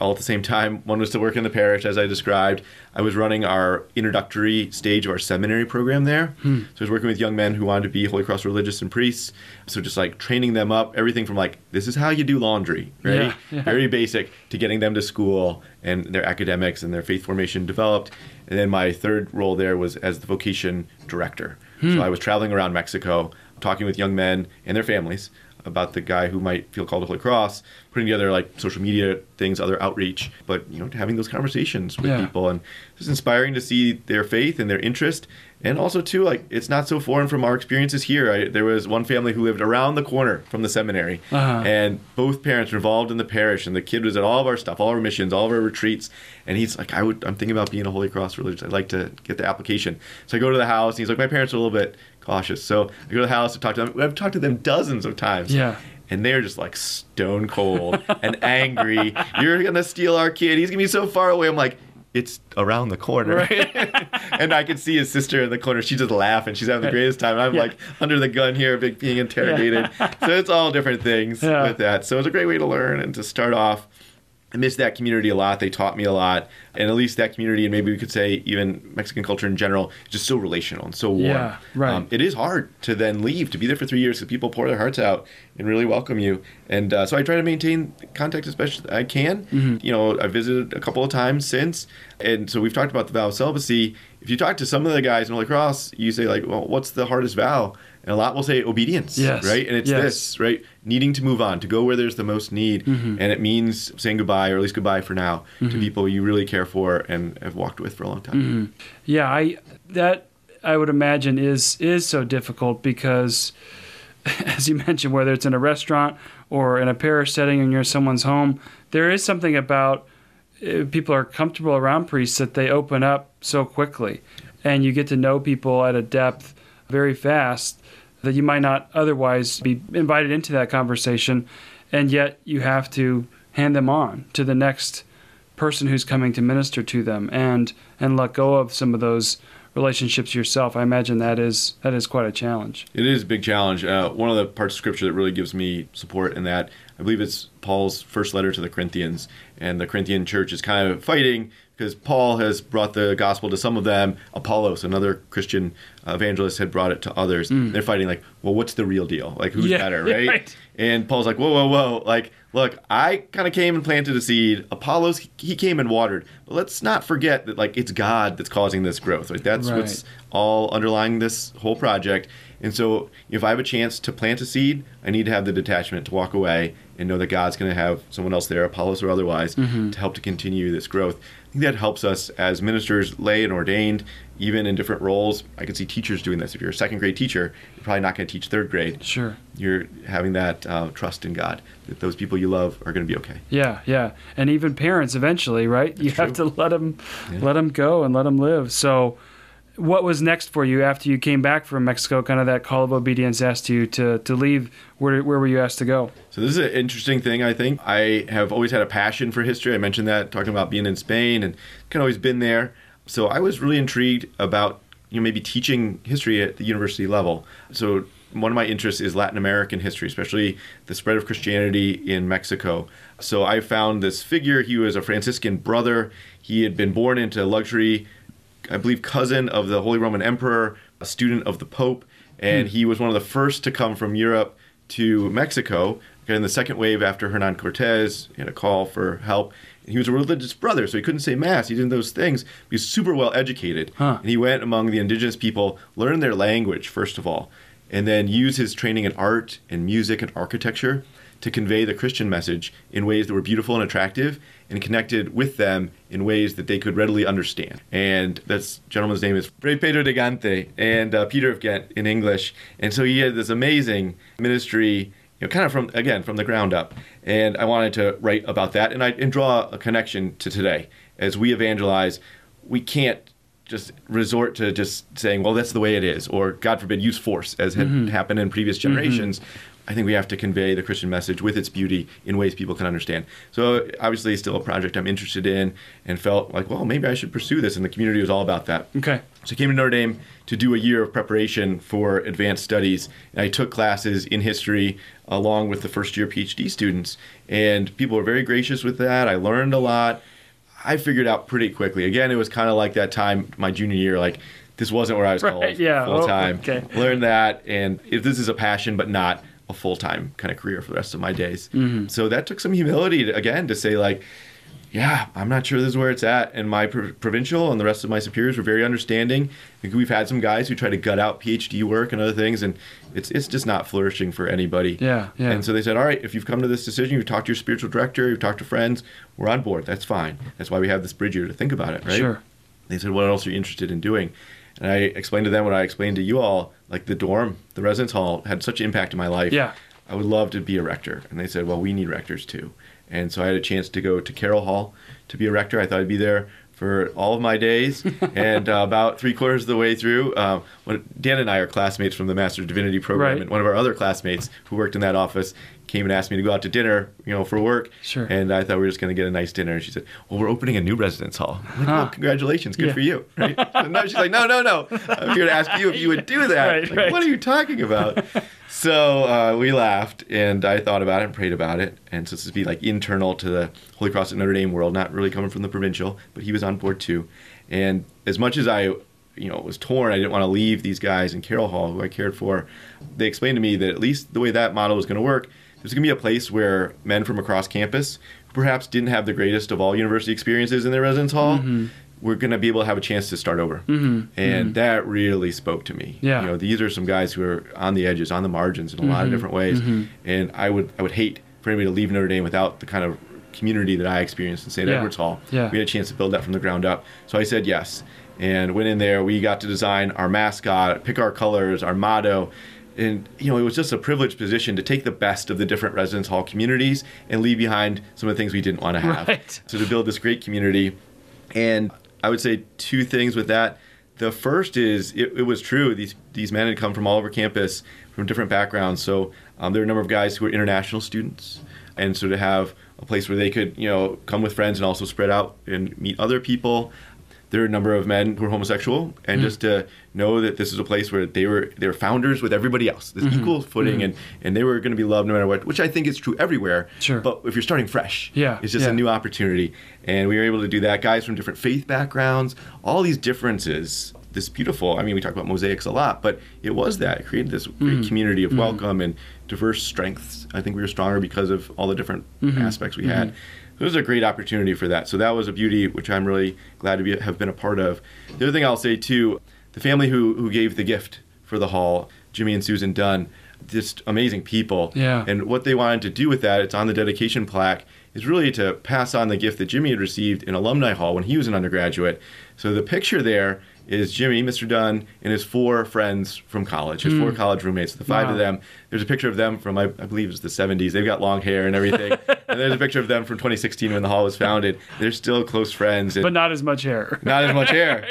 All at the same time, one was to work in the parish, as I described. I was running our introductory stage of our seminary program there. Hmm. So I was working with young men who wanted to be Holy Cross religious and priests. So just like training them up, everything from like, this is how you do laundry, right? Yeah, yeah. Very basic to getting them to school and their academics and their faith formation developed. And then my third role there was as the vocation director. So hmm. I was traveling around Mexico, talking with young men and their families about the guy who might feel called to Holy Cross, putting together like social media things, other outreach, but you know, having those conversations with Yeah. people and it's inspiring to see their faith and their interest. And also too, like it's not so foreign from our experiences here. I, there was one family who lived around the corner from the seminary, Uh-huh. and both parents were involved in the parish, and the kid was at all of our stuff, all our missions, all of our retreats. And he's like, I would, I'm thinking about being a Holy Cross religious. I'd like to get the application. So I go to the house, and he's like, my parents are a little bit cautious. So I go to the house to talk to them. I've talked to them dozens of times. Yeah. And they're just like stone cold and angry. You're gonna steal our kid. He's gonna be so far away. I'm like, it's around the corner. Right. and I can see his sister in the corner. She just laughing. She's having the greatest time. I'm Yeah. like under the gun here, being interrogated. so it's all different things Yeah. with that. So it's a great way to learn and to start off. I miss that community a lot. They taught me a lot. And at least that community, and maybe we could say even Mexican culture in general, is just so relational and so warm. Yeah, right. Um, it is hard to then leave, to be there for three years, because people pour their hearts out and really welcome you. And uh, so I try to maintain contact as best as I can. Mm-hmm. You know, I visited a couple of times since. And so we've talked about the vow of celibacy. If you talk to some of the guys in Holy Cross, you say, like, well, what's the hardest vow? And a lot will say obedience, yes. right? And it's yes. this, right? Needing to move on, to go where there's the most need. Mm-hmm. And it means saying goodbye, or at least goodbye for now, mm-hmm. to people you really care for and have walked with for a long time. Mm-hmm. Yeah, I that I would imagine is is so difficult because, as you mentioned, whether it's in a restaurant or in a parish setting and you're someone's home, there is something about uh, people are comfortable around priests that they open up so quickly, and you get to know people at a depth very fast that you might not otherwise be invited into that conversation, and yet you have to hand them on to the next person who's coming to minister to them and and let go of some of those relationships yourself. I imagine that is that is quite a challenge. It is a big challenge. Uh, one of the parts of scripture that really gives me support in that, I believe it's Paul's first letter to the Corinthians, and the Corinthian church is kind of fighting because Paul has brought the gospel to some of them. Apollos, another Christian evangelist, had brought it to others. Mm. They're fighting like, well, what's the real deal? Like, who's yeah, better, right? right? And Paul's like, whoa, whoa, whoa! Like, look, I kind of came and planted a seed. Apollos, he came and watered. But let's not forget that like it's God that's causing this growth. Like that's right. what's all underlying this whole project. And so, if I have a chance to plant a seed, I need to have the detachment to walk away and know that God's going to have someone else there, Apollos or otherwise, mm-hmm. to help to continue this growth. I think that helps us as ministers, lay and ordained, even in different roles. I can see teachers doing this. If you're a second grade teacher, you're probably not going to teach third grade. Sure. You're having that uh, trust in God that those people you love are going to be okay. Yeah, yeah, and even parents eventually, right? That's you true. have to let them yeah. let them go and let them live. So what was next for you after you came back from Mexico? Kind of that call of obedience asked you to, to leave. Where, where were you asked to go? So this is an interesting thing. I think I have always had a passion for history. I mentioned that talking about being in Spain and kind of always been there. So I was really intrigued about you know maybe teaching history at the university level. So one of my interests is Latin American history, especially the spread of Christianity in Mexico. So I found this figure. He was a Franciscan brother. He had been born into luxury I believe, cousin of the Holy Roman Emperor, a student of the Pope, and hmm. he was one of the first to come from Europe to Mexico. In the second wave after Hernan Cortez, he had a call for help. He was a religious brother, so he couldn't say mass. He did those things. He was super well educated, huh. and he went among the indigenous people, learned their language first of all, and then used his training in art and music and architecture to convey the Christian message in ways that were beautiful and attractive and connected with them in ways that they could readily understand. And this gentleman's name is Fray Pedro de Gante and uh, Peter of Ghent in English. And so he had this amazing ministry, you know, kind of from, again, from the ground up. And I wanted to write about that and, I, and draw a connection to today. As we evangelize, we can't just resort to just saying, well, that's the way it is, or God forbid, use force, as had mm-hmm. happened in previous generations. Mm-hmm. I think we have to convey the Christian message with its beauty in ways people can understand. So obviously, it's still a project I'm interested in, and felt like, well, maybe I should pursue this. And the community was all about that. Okay. So I came to Notre Dame to do a year of preparation for advanced studies, and I took classes in history along with the first year PhD students, and people were very gracious with that. I learned a lot. I figured out pretty quickly. Again, it was kind of like that time my junior year, like this wasn't where I was right, called yeah. full oh, time. Oh, okay. Learned that, and if this is a passion, but not a full time kind of career for the rest of my days. Mm-hmm. So that took some humility to, again to say like, yeah, I'm not sure this is where it's at. And my pro- provincial and the rest of my superiors were very understanding. We've had some guys who try to gut out PhD work and other things, and it's it's just not flourishing for anybody. Yeah, yeah. And so they said, all right, if you've come to this decision, you've talked to your spiritual director, you've talked to friends, we're on board. That's fine. That's why we have this bridge here to think about it, right? Sure. They said, what else are you interested in doing? And I explained to them what I explained to you all, like the dorm, the residence hall had such impact in my life. Yeah. I would love to be a rector. And they said, well, we need rectors too. And so I had a chance to go to Carroll Hall to be a rector. I thought I'd be there for all of my days. and uh, about three quarters of the way through, uh, Dan and I are classmates from the Master of Divinity program, right. and one of our other classmates who worked in that office came and asked me to go out to dinner, you know, for work. Sure. And I thought we were just going to get a nice dinner. And she said, "Well, we're opening a new residence hall." Like, Huh. "Oh, congratulations, good Yeah. for you." Right? no, she's like, "No, no, no. I'm here to ask you if you would do that." Right, Like, right. What are you talking about? so uh, we laughed, and I thought about it and prayed about it. And so this would be like internal to the Holy Cross at Notre Dame world, not really coming from the provincial, but he was on board too. And as much as I, you know, was torn, I didn't want to leave these guys in Carroll Hall, who I cared for. They explained to me that at least the way that model was going to work, there's going to be a place where men from across campus, who perhaps didn't have the greatest of all university experiences in their residence hall, Mm-hmm. were going to be able to have a chance to start over. Mhm. And that really spoke to me. Yeah. You know, these are some guys who are on the edges, on the margins in a lot of Mhm. different ways. Mhm. And I would I would hate for anybody to leave Notre Dame without the kind of community that I experienced in St. Yeah. Edward's Hall. Yeah. We had a chance to build that from the ground up. So I said yes. And went in there, we got to design our mascot, pick our colors, our motto. And you know, it was just a privileged position to take the best of the different residence hall communities and leave behind some of the things we didn't want to have. Right. So to build this great community. And I would say two things with that. The first is it, it was true. These these men had come from all over campus, from different backgrounds. So um, there were a number of guys who were international students, and so to have a place where they could you know come with friends and also spread out and meet other people. There were a number of men who were homosexual, and Mm. just to know that this is a place where they were they were founders with everybody else, this Mm-hmm. equal footing, and and they were going to be loved no matter what. Which I think is true everywhere. Sure. But if you're starting fresh, Yeah, it's just yeah. a new opportunity. And we were able to do that. Guys from different faith backgrounds, all these differences. This beautiful. I mean, we talk about mosaics a lot, but it was that. It created this great Mm. community Mm-hmm. of welcome and diverse strengths. I think we were stronger because of all the different Mm-hmm. aspects we had. It was a great opportunity for that. So that was a beauty, which I'm really glad to be, have been a part of. The other thing I'll say too, the family who who gave the gift for the hall, Jimmy and Susan Dunne, just amazing people. Yeah. And what they wanted to do with that, it's on the dedication plaque, is really to pass on the gift that Jimmy had received in Alumni Hall when he was an undergraduate. So the picture there is Jimmy, Mr. Dunne, and his four friends from college, his four college roommates, the five Hmm. Wow. of them. There's a picture of them from, I, I believe it's the 70s. They've got long hair and everything. and there's a picture of them from 2016 when the hall was founded. They're still close friends. And But not as much hair. not as much hair.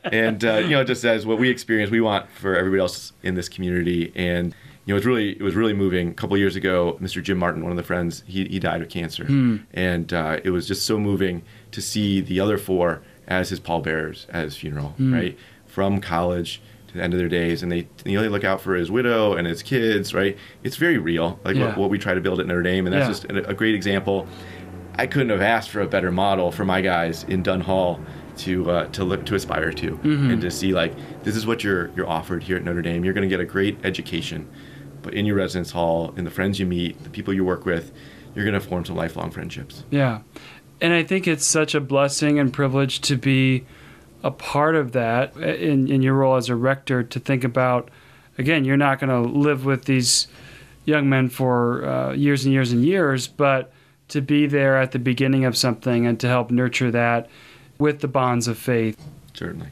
and uh, you know, it just as what we experience, we want for everybody else in this community. And you know, it was really it was really moving. A couple years ago, Mr. Jim Martin, one of the friends, he he died of cancer, and uh, it was just so moving to see the other four as his pallbearers at his funeral, right from college. To the end of their days, and they you know they look out for his widow and his kids, right? It's very real, like Yeah. what, what we try to build at Notre Dame, and that's Yeah. just a, a great example. I couldn't have asked for a better model for my guys in Dunne Hall to uh, to look to aspire to and to see like this is what you're you're offered here at Notre Dame. You're going to get a great education, but in your residence hall, in the friends you meet, the people you work with, you're going to form some lifelong friendships. Yeah. And I think it's such a blessing and privilege to be a part of that in, in your role as a rector to think about, again, you're not going to live with these young men for uh, years and years and years, but to be there at the beginning of something and to help nurture that with the bonds of faith. Certainly.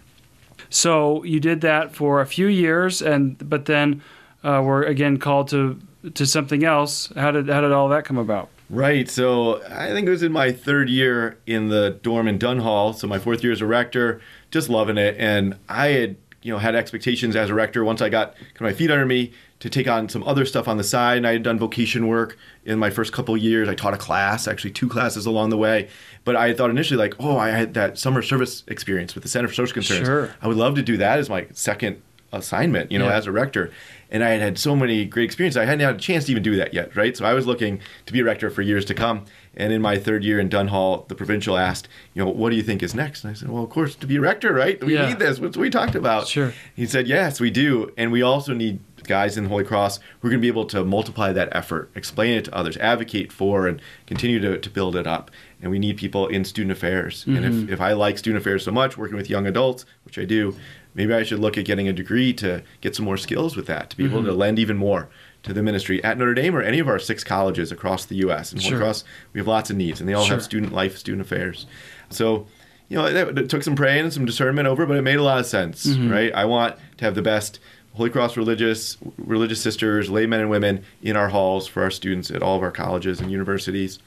So you did that for a few years, and but then uh, were again called to to something else. How did how did all that come about? Right. So I think it was in my third year in the dorm in Dunne Hall. So my fourth year as a rector, just loving it. And I had, you know, had expectations as a rector once I got kind of my feet under me to take on some other stuff on the side. And I had done vocation work in my first couple of years. I taught a class, actually two classes along the way. But I thought initially like, oh, I had that summer service experience with the Center for Social Concerns. Sure. I would love to do that as my second assignment, you know, Yeah. as a rector. And I had had so many great experiences. I hadn't had a chance to even do that yet, right? So I was looking to be a rector for years to come. And in my third year in Dunne Hall, the provincial asked, you know, what do you think is next? And I said, well, of course, to be a rector, right? We Yeah. need this. What we talked about? Sure. He said, yes, we do. And we also need guys in the Holy Cross who are going to be able to multiply that effort, explain it to others, advocate for, and continue to, to build it up. And we need people in student affairs. And Mm-hmm. if, if I like student affairs so much, working with young adults, which I do, maybe I should look at getting a degree to get some more skills with that, to be Mm-hmm. able to lend even more to the ministry at Notre Dame or any of our six colleges across the U.S. And Sure. across, we have lots of needs, and they all Sure. have student life, student affairs. So, you know, it, it took some praying and some discernment over, but it made a lot of sense, Mm-hmm. right? I want to have the best Holy Cross religious, religious sisters, laymen and women in our halls for our students at all of our colleges and universities.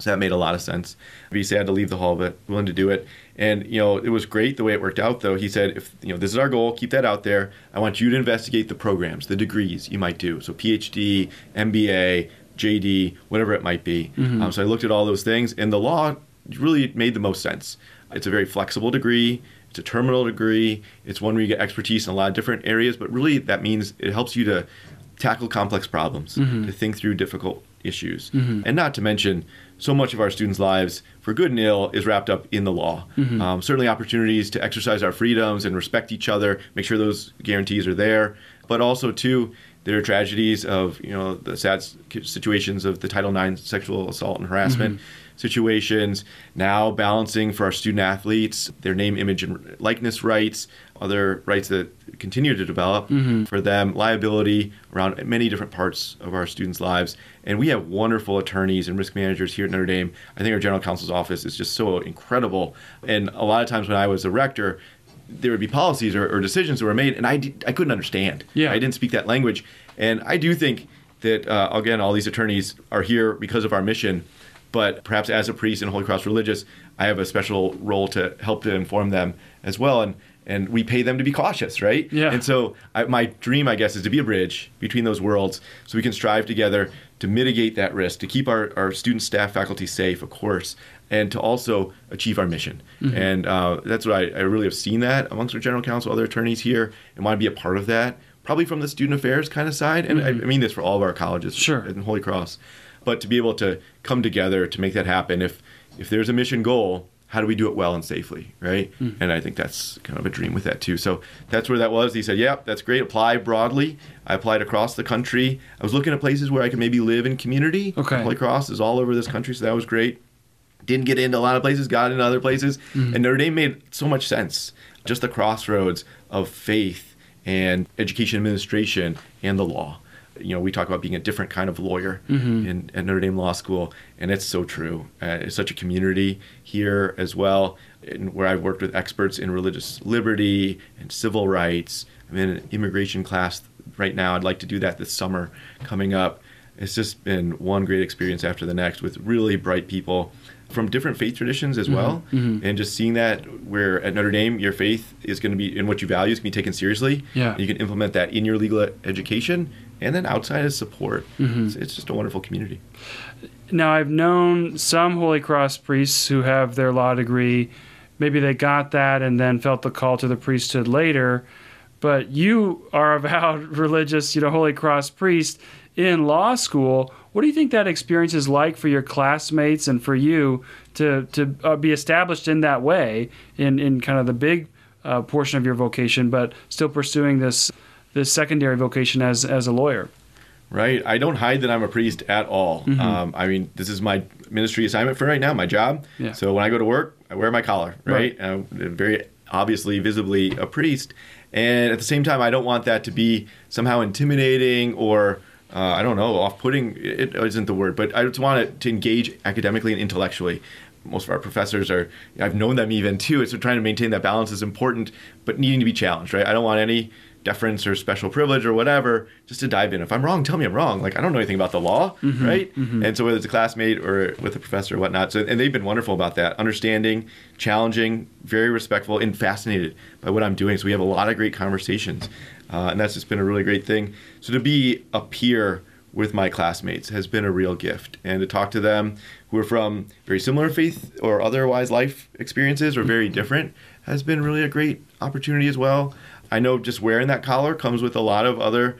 So that made a lot of sense. I'd be sad to leave the hall, but willing to do it. And you know, it was great the way it worked out. Though he said, if you know, this is our goal, keep that out there. I want you to investigate the programs, the degrees you might do. So PhD, MBA, JD, whatever it might be. Mm-hmm. Um, so I looked at all those things, and the law really made the most sense. It's a very flexible degree. It's a terminal degree. It's one where you get expertise in a lot of different areas, but really that means it helps you to tackle complex problems, mm-hmm. to think through difficult issues. Mm-hmm. And not to mention, so much of our students' lives, for good and ill, is wrapped up in the law. Um, certainly, opportunities to exercise our freedoms and respect each other, make sure those guarantees are there, but also, too, there are tragedies of you know the sad situations of the Title IX sexual assault and harassment situations. Now balancing for our student athletes their name, image, and likeness rights, other rights that continue to develop for them, liability around many different parts of our students' lives. And we have wonderful attorneys and risk managers here at Notre Dame. I think our general counsel's office is just so incredible. And a lot of times when I was a rector, there would be policies or, or decisions that were made, and I, d- I couldn't understand. Yeah. I didn't speak that language. And I do think that, uh, again, all these attorneys are here because of our mission, but perhaps as a priest in Holy Cross Religious, I have a special role to help to inform them as well. And, and we pay them to be cautious, right? Yeah. And so I, my dream, I guess, is to be a bridge between those worlds so we can strive together to mitigate that risk, to keep our, our student, staff, faculty safe, of course, and to also achieve our mission. And uh, that's what I, I really have seen that amongst our general counsel, other attorneys here, and want to be a part of that, probably from the student affairs kind of side. And I, I mean this for all of our colleges Sure. in Holy Cross. But to be able to come together to make that happen, if if there's a mission goal, how do we do it well and safely, right? Hmm. And I think that's kind of a dream with that too. So that's where that was. He said, "Yep, that's great. Apply broadly." I applied across the country. I was looking at places where I could maybe live in community. Okay. Holy Cross is all over this country, so that was great. Didn't get into a lot of places, got into other places, hmm. and Notre Dame made so much sense. Just the crossroads of faith and education administration and the law you know, we talk about being a different kind of lawyer mm-hmm. in at Notre Dame Law School, and it's so true. Uh, it's such a community here as well, and where I've worked with experts in religious liberty and civil rights. I'm in an immigration class right now. I'd like to do that this summer coming up. It's just been one great experience after the next with really bright people from different faith traditions as mm-hmm. well. Mm-hmm. And just seeing that where at Notre Dame, your faith is going to be and what you value is going to be taken seriously. Yeah. You can implement that in your legal education and then outside as support. It's, it's just a wonderful community. Now, I've known some Holy Cross priests who have their law degree. Maybe they got that and then felt the call to the priesthood later. But you are a vowed religious, you know, Holy Cross priest in law school. What do you think that experience is like for your classmates and for you to to uh, be established in that way in in kind of the big uh, portion of your vocation, but still pursuing this this secondary vocation as as a lawyer? Right. I don't hide that I'm a priest at all. Um, I mean, this is my ministry assignment for right now, my job. Yeah. So when I go to work, I wear my collar, right? Right. I'm very obviously, visibly a priest. And at the same time, I don't want that to be somehow intimidating or, uh, I don't know, off putting. It isn't the word, but I just want it to engage academically and intellectually. Most of our professors are, I've known them even too. So trying to maintain that balance is important, but needing to be challenged, right? I don't want any deference or special privilege or whatever, just to dive in. If I'm wrong, tell me I'm wrong. Like I don't know anything about the law, mm-hmm, right? Mm-hmm. And so whether it's a classmate or with a professor or whatnot, so and they've been wonderful about that, understanding, challenging, very respectful, and fascinated by what I'm doing. So we have a lot of great conversations, uh, and that's just been a really great thing. So to be a peer with my classmates has been a real gift, and to talk to them who are from very similar faith or otherwise life experiences or very mm-hmm. different has been really a great opportunity as well. I know just wearing that collar comes with a lot of other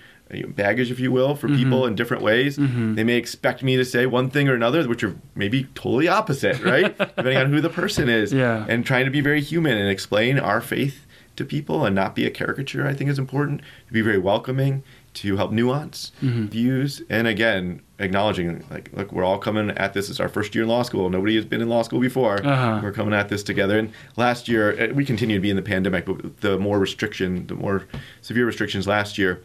baggage, if you will, for mm-hmm. people in different ways. Mm-hmm. They may expect me to say one thing or another, which are maybe totally opposite, right? Depending on who the person is. Yeah. And trying to be very human and explain our faith to people and not be a caricature, I think is important. To be very welcoming, to help nuance views, and again, acknowledging like, look, we're all coming at this. It's our first year in law school. Nobody has been in law school before. Uh-huh. We're coming at this together. And last year, uh, we continue to be in the pandemic, but the more restriction, the more severe restrictions last year,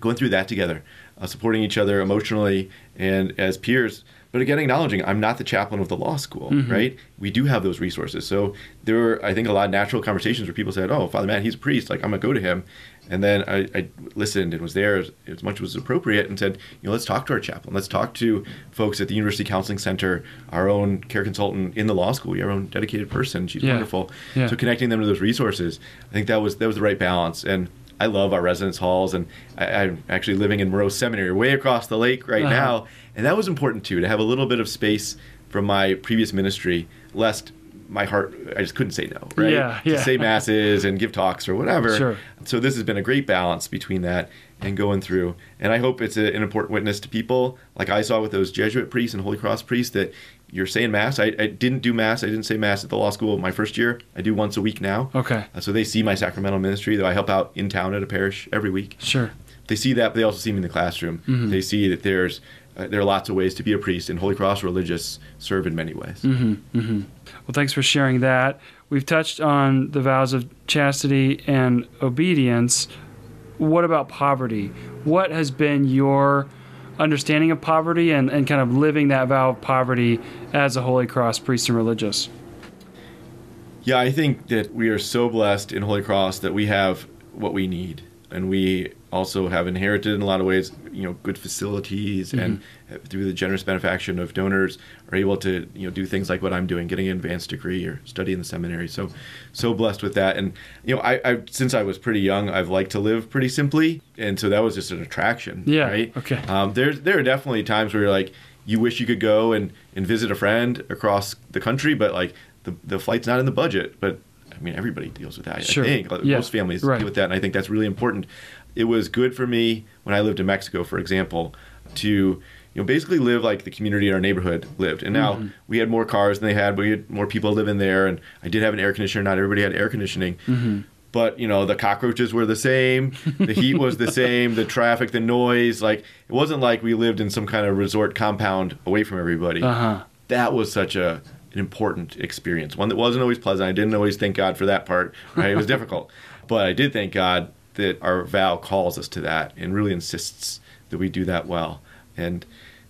going through that together, uh, supporting each other emotionally and as peers. But again, acknowledging I'm not the chaplain of the law school, right? We do have those resources. So there were, I think, a lot of natural conversations where people said, "Oh, Father Matt, he's a priest. Like I'm gonna go to him." And then I, I listened and was there as, as much as was appropriate and said, "You know, let's talk to our chaplain. Let's talk to folks at the University Counseling Center, our own care consultant in the law school, we our own dedicated person. She's Yeah. wonderful. Yeah. So connecting them to those resources, I think that was that was the right balance. And I love our residence halls, and I, I'm actually living in Moreau Seminary, way across the lake right Uh-huh. now, and that was important too to have a little bit of space from my previous ministry, lest my heart I just couldn't say no, right? Yeah, yeah. To say masses and give talks or whatever. Sure. So this has been a great balance between that and going through. And I hope it's a, an important witness to people, like I saw with those Jesuit priests and Holy Cross priests, that you're saying mass. I, I didn't do mass. I didn't say mass at the law school my first year. I do once a week now. Okay. Uh, so they see my sacramental ministry, though I help out in town at a parish every week. Sure. They see that, but they also see me in the classroom. Mm-hmm. They see that there's uh, there are lots of ways to be a priest, and Holy Cross religious serve in many ways. Mm-hmm. Well, thanks for sharing that. We've touched on the vows of chastity and obedience. What about poverty? What has been your understanding of poverty and, and kind of living that vow of poverty as a Holy Cross priest and religious? Yeah, I think that we are so blessed in Holy Cross that we have what we need. And we also have inherited in a lot of ways, you know, good facilities and through the generous benefaction of donors are able to, you know, do things like what I'm doing, getting an advanced degree or studying in the seminary. So, so blessed with that. And, you know, I, I since I was pretty young, I've liked to live pretty simply. And so that was just an attraction. Yeah, Right. okay. Um, there's, there are definitely times where you're like, you wish you could go and, and visit a friend across the country, but like the, the flight's not in the budget. But I mean, everybody deals with that. Sure. I think Like, Yeah. most families Right. deal with that, and I think that's really important. It was good for me when I lived in Mexico, for example, to you know basically live like the community in our neighborhood lived. And now Mm-hmm. we had more cars than they had, but we had more people living there, and I did have an air conditioner. Not everybody had air conditioning. Mm-hmm. But you know the cockroaches were the same, the heat was the same, the traffic, the noise. Like it wasn't like we lived in some kind of resort compound away from everybody Uh huh. that was such a an important experience. One that wasn't always pleasant. I didn't always thank God for that part. Right? It was difficult, but I did thank God that our vow calls us to that and really insists that we do that well. And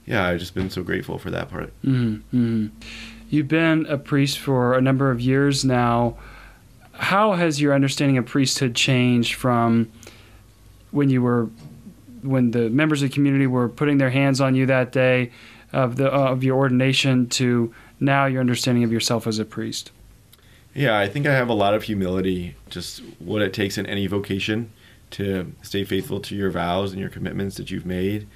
yeah, I've just been so grateful for that part. Mm-hmm. You've been a priest for a number of years now. How has your understanding of priesthood changed from when you were, when the members of the community were putting their hands on you that day of the of your ordination to now your understanding of yourself as a priest? Yeah, I think I have a lot of humility, just what it takes in any vocation to stay faithful to your vows and your commitments that you've made,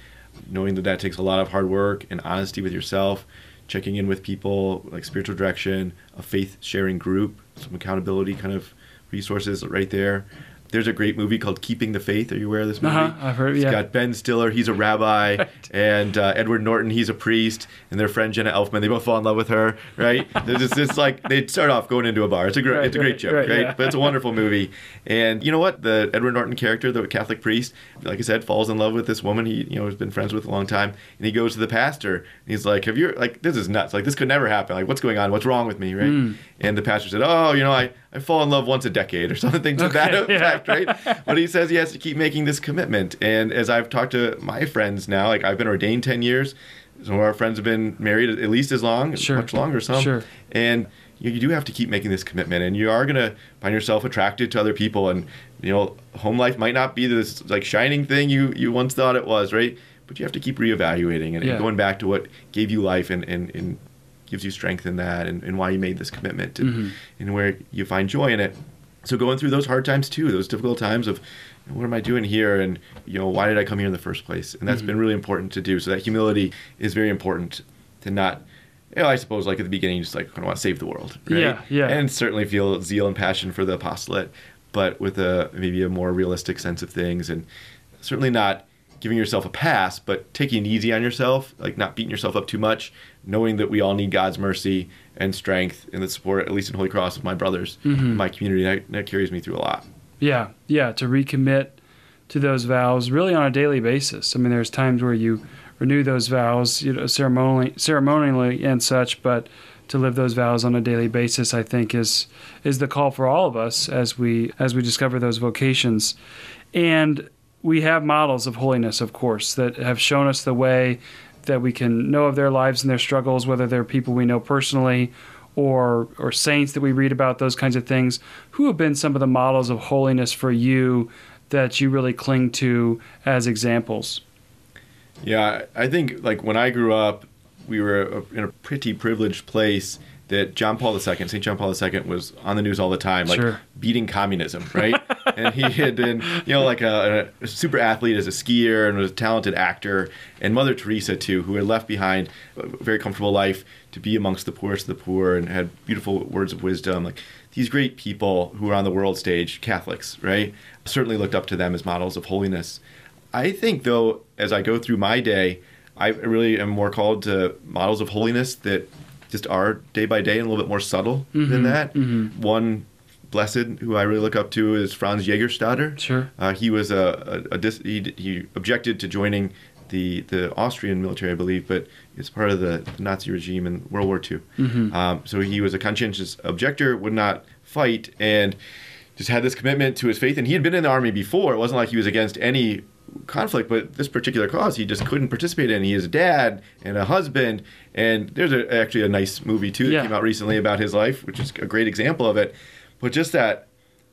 knowing that that takes a lot of hard work and honesty with yourself, checking in with people, like spiritual direction, a faith sharing group, some accountability kind of resources right there. There's a great movie called Keeping the Faith. Are you aware of this movie? Uh-huh, I've heard, It's yeah. got Ben Stiller, he's a rabbi, and uh, Edward Norton, he's a priest, and their friend Jenna Elfman, they both fall in love with her, right? Just this like they start off going into a bar. It's a great, Right, it's a great right, joke, right, right? yeah. But it's a wonderful movie. And you know what? The Edward Norton character, the Catholic priest, like I said, falls in love with this woman he you know has been friends with a long time, and he goes to the pastor, and he's like, "Have you like this is nuts? Like this could never happen. Like what's going on? What's wrong with me, right?" Mm. And the pastor said, "Oh, you know, I I fall in love once a decade or something to that Okay, yeah. effect, right?" But he says he has to keep making this commitment. And as I've talked to my friends now, like I've been ordained ten years. Some of our friends have been married at least as long, Sure. much longer, some. Sure. And you, you do have to keep making this commitment, and you are gonna find yourself attracted to other people, and you know, home life might not be this like shining thing you you once thought it was, right? But you have to keep reevaluating and, Yeah. and going back to what gave you life and and, and gives you strength in that, and, and why you made this commitment, and, Mhm. and where you find joy in it. So going through those hard times too, those difficult times of what am I doing here, and you know, why did I come here in the first place? And that's Mhm. been really important to do. So that humility is very important to not. You know, I suppose like at the beginning, just like I want to save the world, right? Yeah, yeah. And certainly feel zeal and passion for the apostolate, but with a maybe a more realistic sense of things, and certainly not giving yourself a pass, but taking it easy on yourself, like not beating yourself up too much, knowing that we all need God's mercy and strength and the support, at least in Holy Cross, of my brothers, Mhm. my community. That, that carries me through a lot. Yeah, yeah, to recommit to those vows really on a daily basis. I mean, there's times where you renew those vows, you know, ceremonially, ceremonially and such, but to live those vows on a daily basis, I think is is the call for all of us as we as we discover those vocations. And we have models of holiness, of course, that have shown us the way that we can know of their lives and their struggles, whether they're people we know personally or or saints that we read about, those kinds of things. Who have been some of the models of holiness for you that you really cling to as examples? Yeah, I think like when I grew up, we were in a pretty privileged place that John Paul II, St. John Paul II, was on the news all the time, like Sure. beating communism, right? and he had been, you know, like a, a, super athlete as a skier and was a talented actor. And Mother Teresa too, who had left behind a very comfortable life to be amongst the poorest of the poor and had beautiful words of wisdom. Like these great people who are on the world stage, Catholics, right? Certainly looked up to them as models of holiness. I think, though, as I go through my day, I really am more called to models of holiness that just are day by day and a little bit more subtle mm-hmm, than that. Mm-hmm. One blessed who I really look up to is Franz Jägerstätter. Sure. Uh, he was a, a, a dis- he, he, objected to joining the the Austrian military, I believe, but it's part of the Nazi regime in World War II. Mm-hmm. Um, so he was a conscientious objector, would not fight, and just had this commitment to his faith. And he had been in the army before. It wasn't like he was against any conflict, but this particular cause he just couldn't participate in. He is a dad and a husband, and there's a, actually a nice movie too that yeah. came out recently about his life, which is a great example of it. But just that,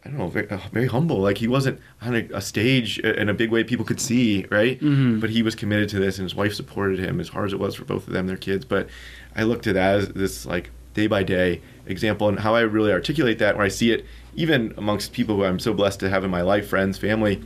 I don't know, very, uh, very humble. Like he wasn't on a, a, stage in a big way people could see, right? Mm-hmm. But he was committed to this, and his wife supported him as hard as it was for both of them, their kids. But I looked at that as this like day by day example, and how I really articulate that, where I see it even amongst people who I'm so blessed to have in my life, friends, family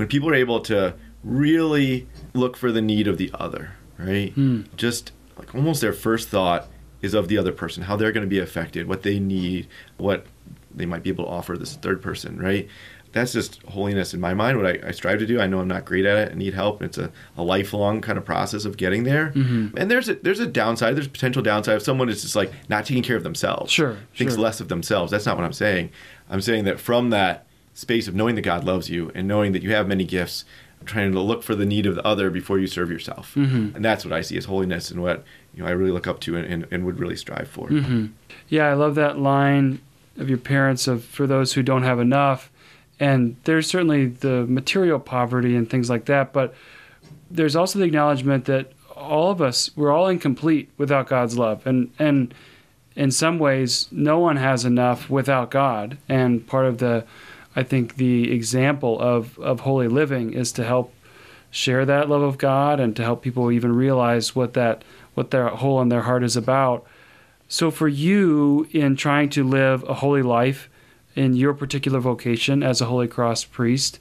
when people are able to really look for the need of the other, right? Mm. Just like almost their first thought is of the other person, how they're going to be affected, what they need, what they might be able to offer this third person, right? That's just holiness in my mind, what I, I strive to do. I know I'm not great at it. I need help. It's a, a lifelong kind of process of getting there. Mm-hmm. And there's a, there's a downside. There's a potential downside if someone is just like not taking care of themselves. Sure. Thinks sure. less of themselves. That's not what I'm saying. I'm saying that from that space of knowing that God loves you and knowing that you have many gifts, trying to look for the need of the other before you serve yourself. Mm-hmm. And that's what I see as holiness and what you know I really look up to and, and, and would really strive for. Mm-hmm. Yeah, I love that line of your parents of for those who don't have enough. And there's certainly the material poverty and things like that, but there's also the acknowledgement that all of us we're all incomplete without God's love. And and in some ways no one has enough without God. And part of the I think the example of, of holy living is to help share that love of God and to help people even realize what that what their hole in their heart is about. So for you in trying to live a holy life in your particular vocation as a Holy Cross priest,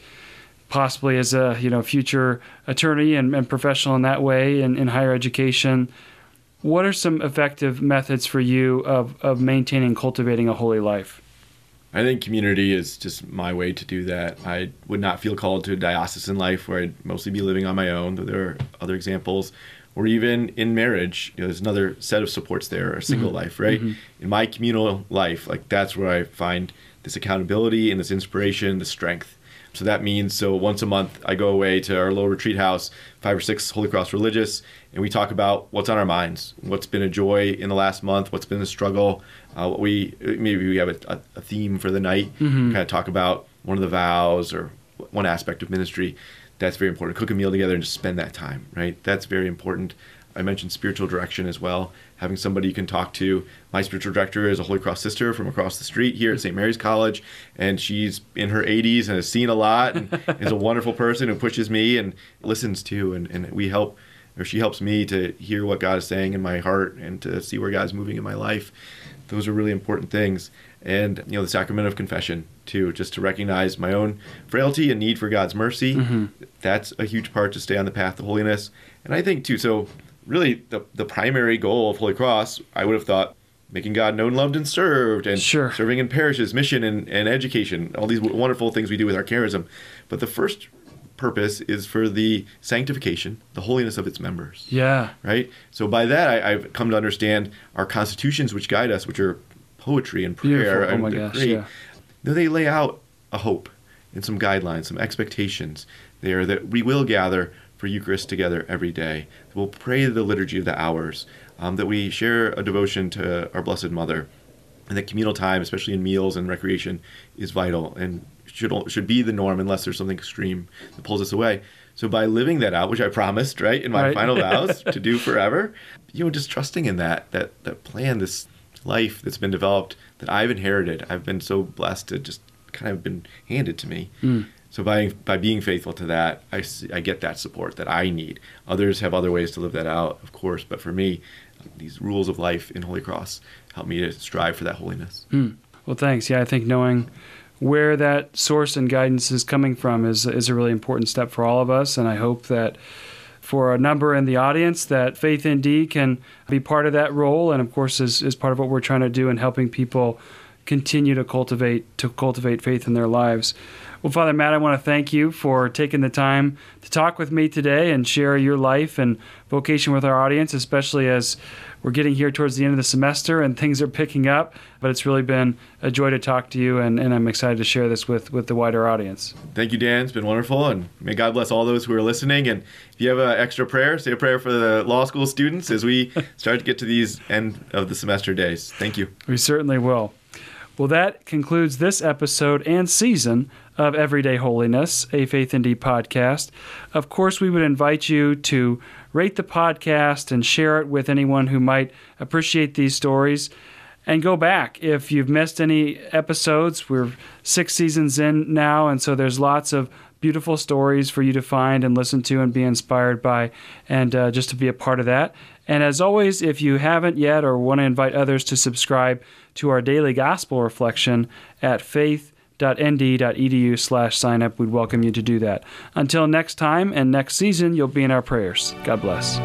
possibly as a you know future attorney and, and professional in that way in, in higher education, what are some effective methods for you of, of maintaining cultivating a holy life? I think community is just my way to do that. I would not feel called to a diocesan life where I'd mostly be living on my own, though there are other examples. Or even in marriage, you know, there's another set of supports there, a single mm-hmm. life, right? Mm-hmm. In my communal life, like that's where I find this accountability and this inspiration, the strength. So that means so once a month I go away to our little retreat house, five or six Holy Cross religious, and we talk about what's on our minds, what's been a joy in the last month, what's been a struggle. Uh, we maybe we have a, a theme for the night, mm-hmm. kind of talk about one of the vows or one aspect of ministry. That's very important. Cook a meal together and just spend that time, right? That's very important. I mentioned spiritual direction as well. Having somebody you can talk to. My spiritual director is a Holy Cross sister from across the street here at St. Mary's College, and she's in her 80s and has seen a lot and is a wonderful person who pushes me and listens to, and, and we help, or she helps me to hear what God is saying in my heart and to see where God's moving in my life. Those are really important things. And, you know, the sacrament of confession, too, just to recognize my own frailty and need for God's mercy. Mm-hmm. That's a huge part to stay on the path of holiness. And I think, too, so really the, the primary goal of Holy Cross, I would have thought making God known, loved, and served, and sure. serving in parishes, mission, and, and education, all these wonderful things we do with our charism. But the first purpose is for the sanctification, the holiness of its members. Yeah. Right? So by that, I, have come to understand our constitutions which guide us, which are poetry and prayer. Beautiful. Oh my gosh, great. yeah. They lay out a hope and some guidelines, some expectations there that we will gather for Eucharist together every day. We'll pray the liturgy of the hours, um, that we share a devotion to our Blessed Mother, and that communal time, especially in meals and recreation, is vital and should should be the norm unless there's something extreme that pulls us away. So by living that out, which I promised, right, in my right. final vows to do forever, you know, just trusting in that that that plan, this life that's been developed that I've inherited. I've been so blessed to just kind of been handed to me. Mm. So by by being faithful to that, I, I get that support that I need. Others have other ways to live that out, of course, but for me, these rules of life in Holy Cross help me to strive for that holiness. Mm. Well, thanks. Yeah, I think knowing where that source and guidance is coming from is, is a really important step for all of us. And I hope that for a number in the audience that FaithND can be part of that role and of course is, is part of what we're trying to do in helping people continue to cultivate to cultivate faith in their lives. Well, Father Matt, I want to thank you for taking the time to talk with me today and share your life and vocation with our audience, especially as we're getting here towards the end of the semester and things are picking up. But it's really been a joy to talk to you, and, and I'm excited to share this with, with the wider audience. Thank you, Dan. It's been wonderful, and may God bless all those who are listening. And if you have an extra prayer, say a prayer for the law school students as we start to get to these end of the semester days. Thank you. We certainly will. Well, that concludes this episode and season of Everyday Holiness, a FaithND podcast. Of course, we would invite you to rate the podcast and share it with anyone who might appreciate these stories. And go back if you've missed any episodes. We're six seasons in now, and so there's lots of beautiful stories for you to find and listen to and be inspired by, and uh, just to be a part of that. And as always, if you haven't yet or want to invite others to subscribe to our daily gospel reflection at faith.nd.edu slash sign up, we'd welcome you to do that. Until next time and next season, you'll be in our prayers. God bless.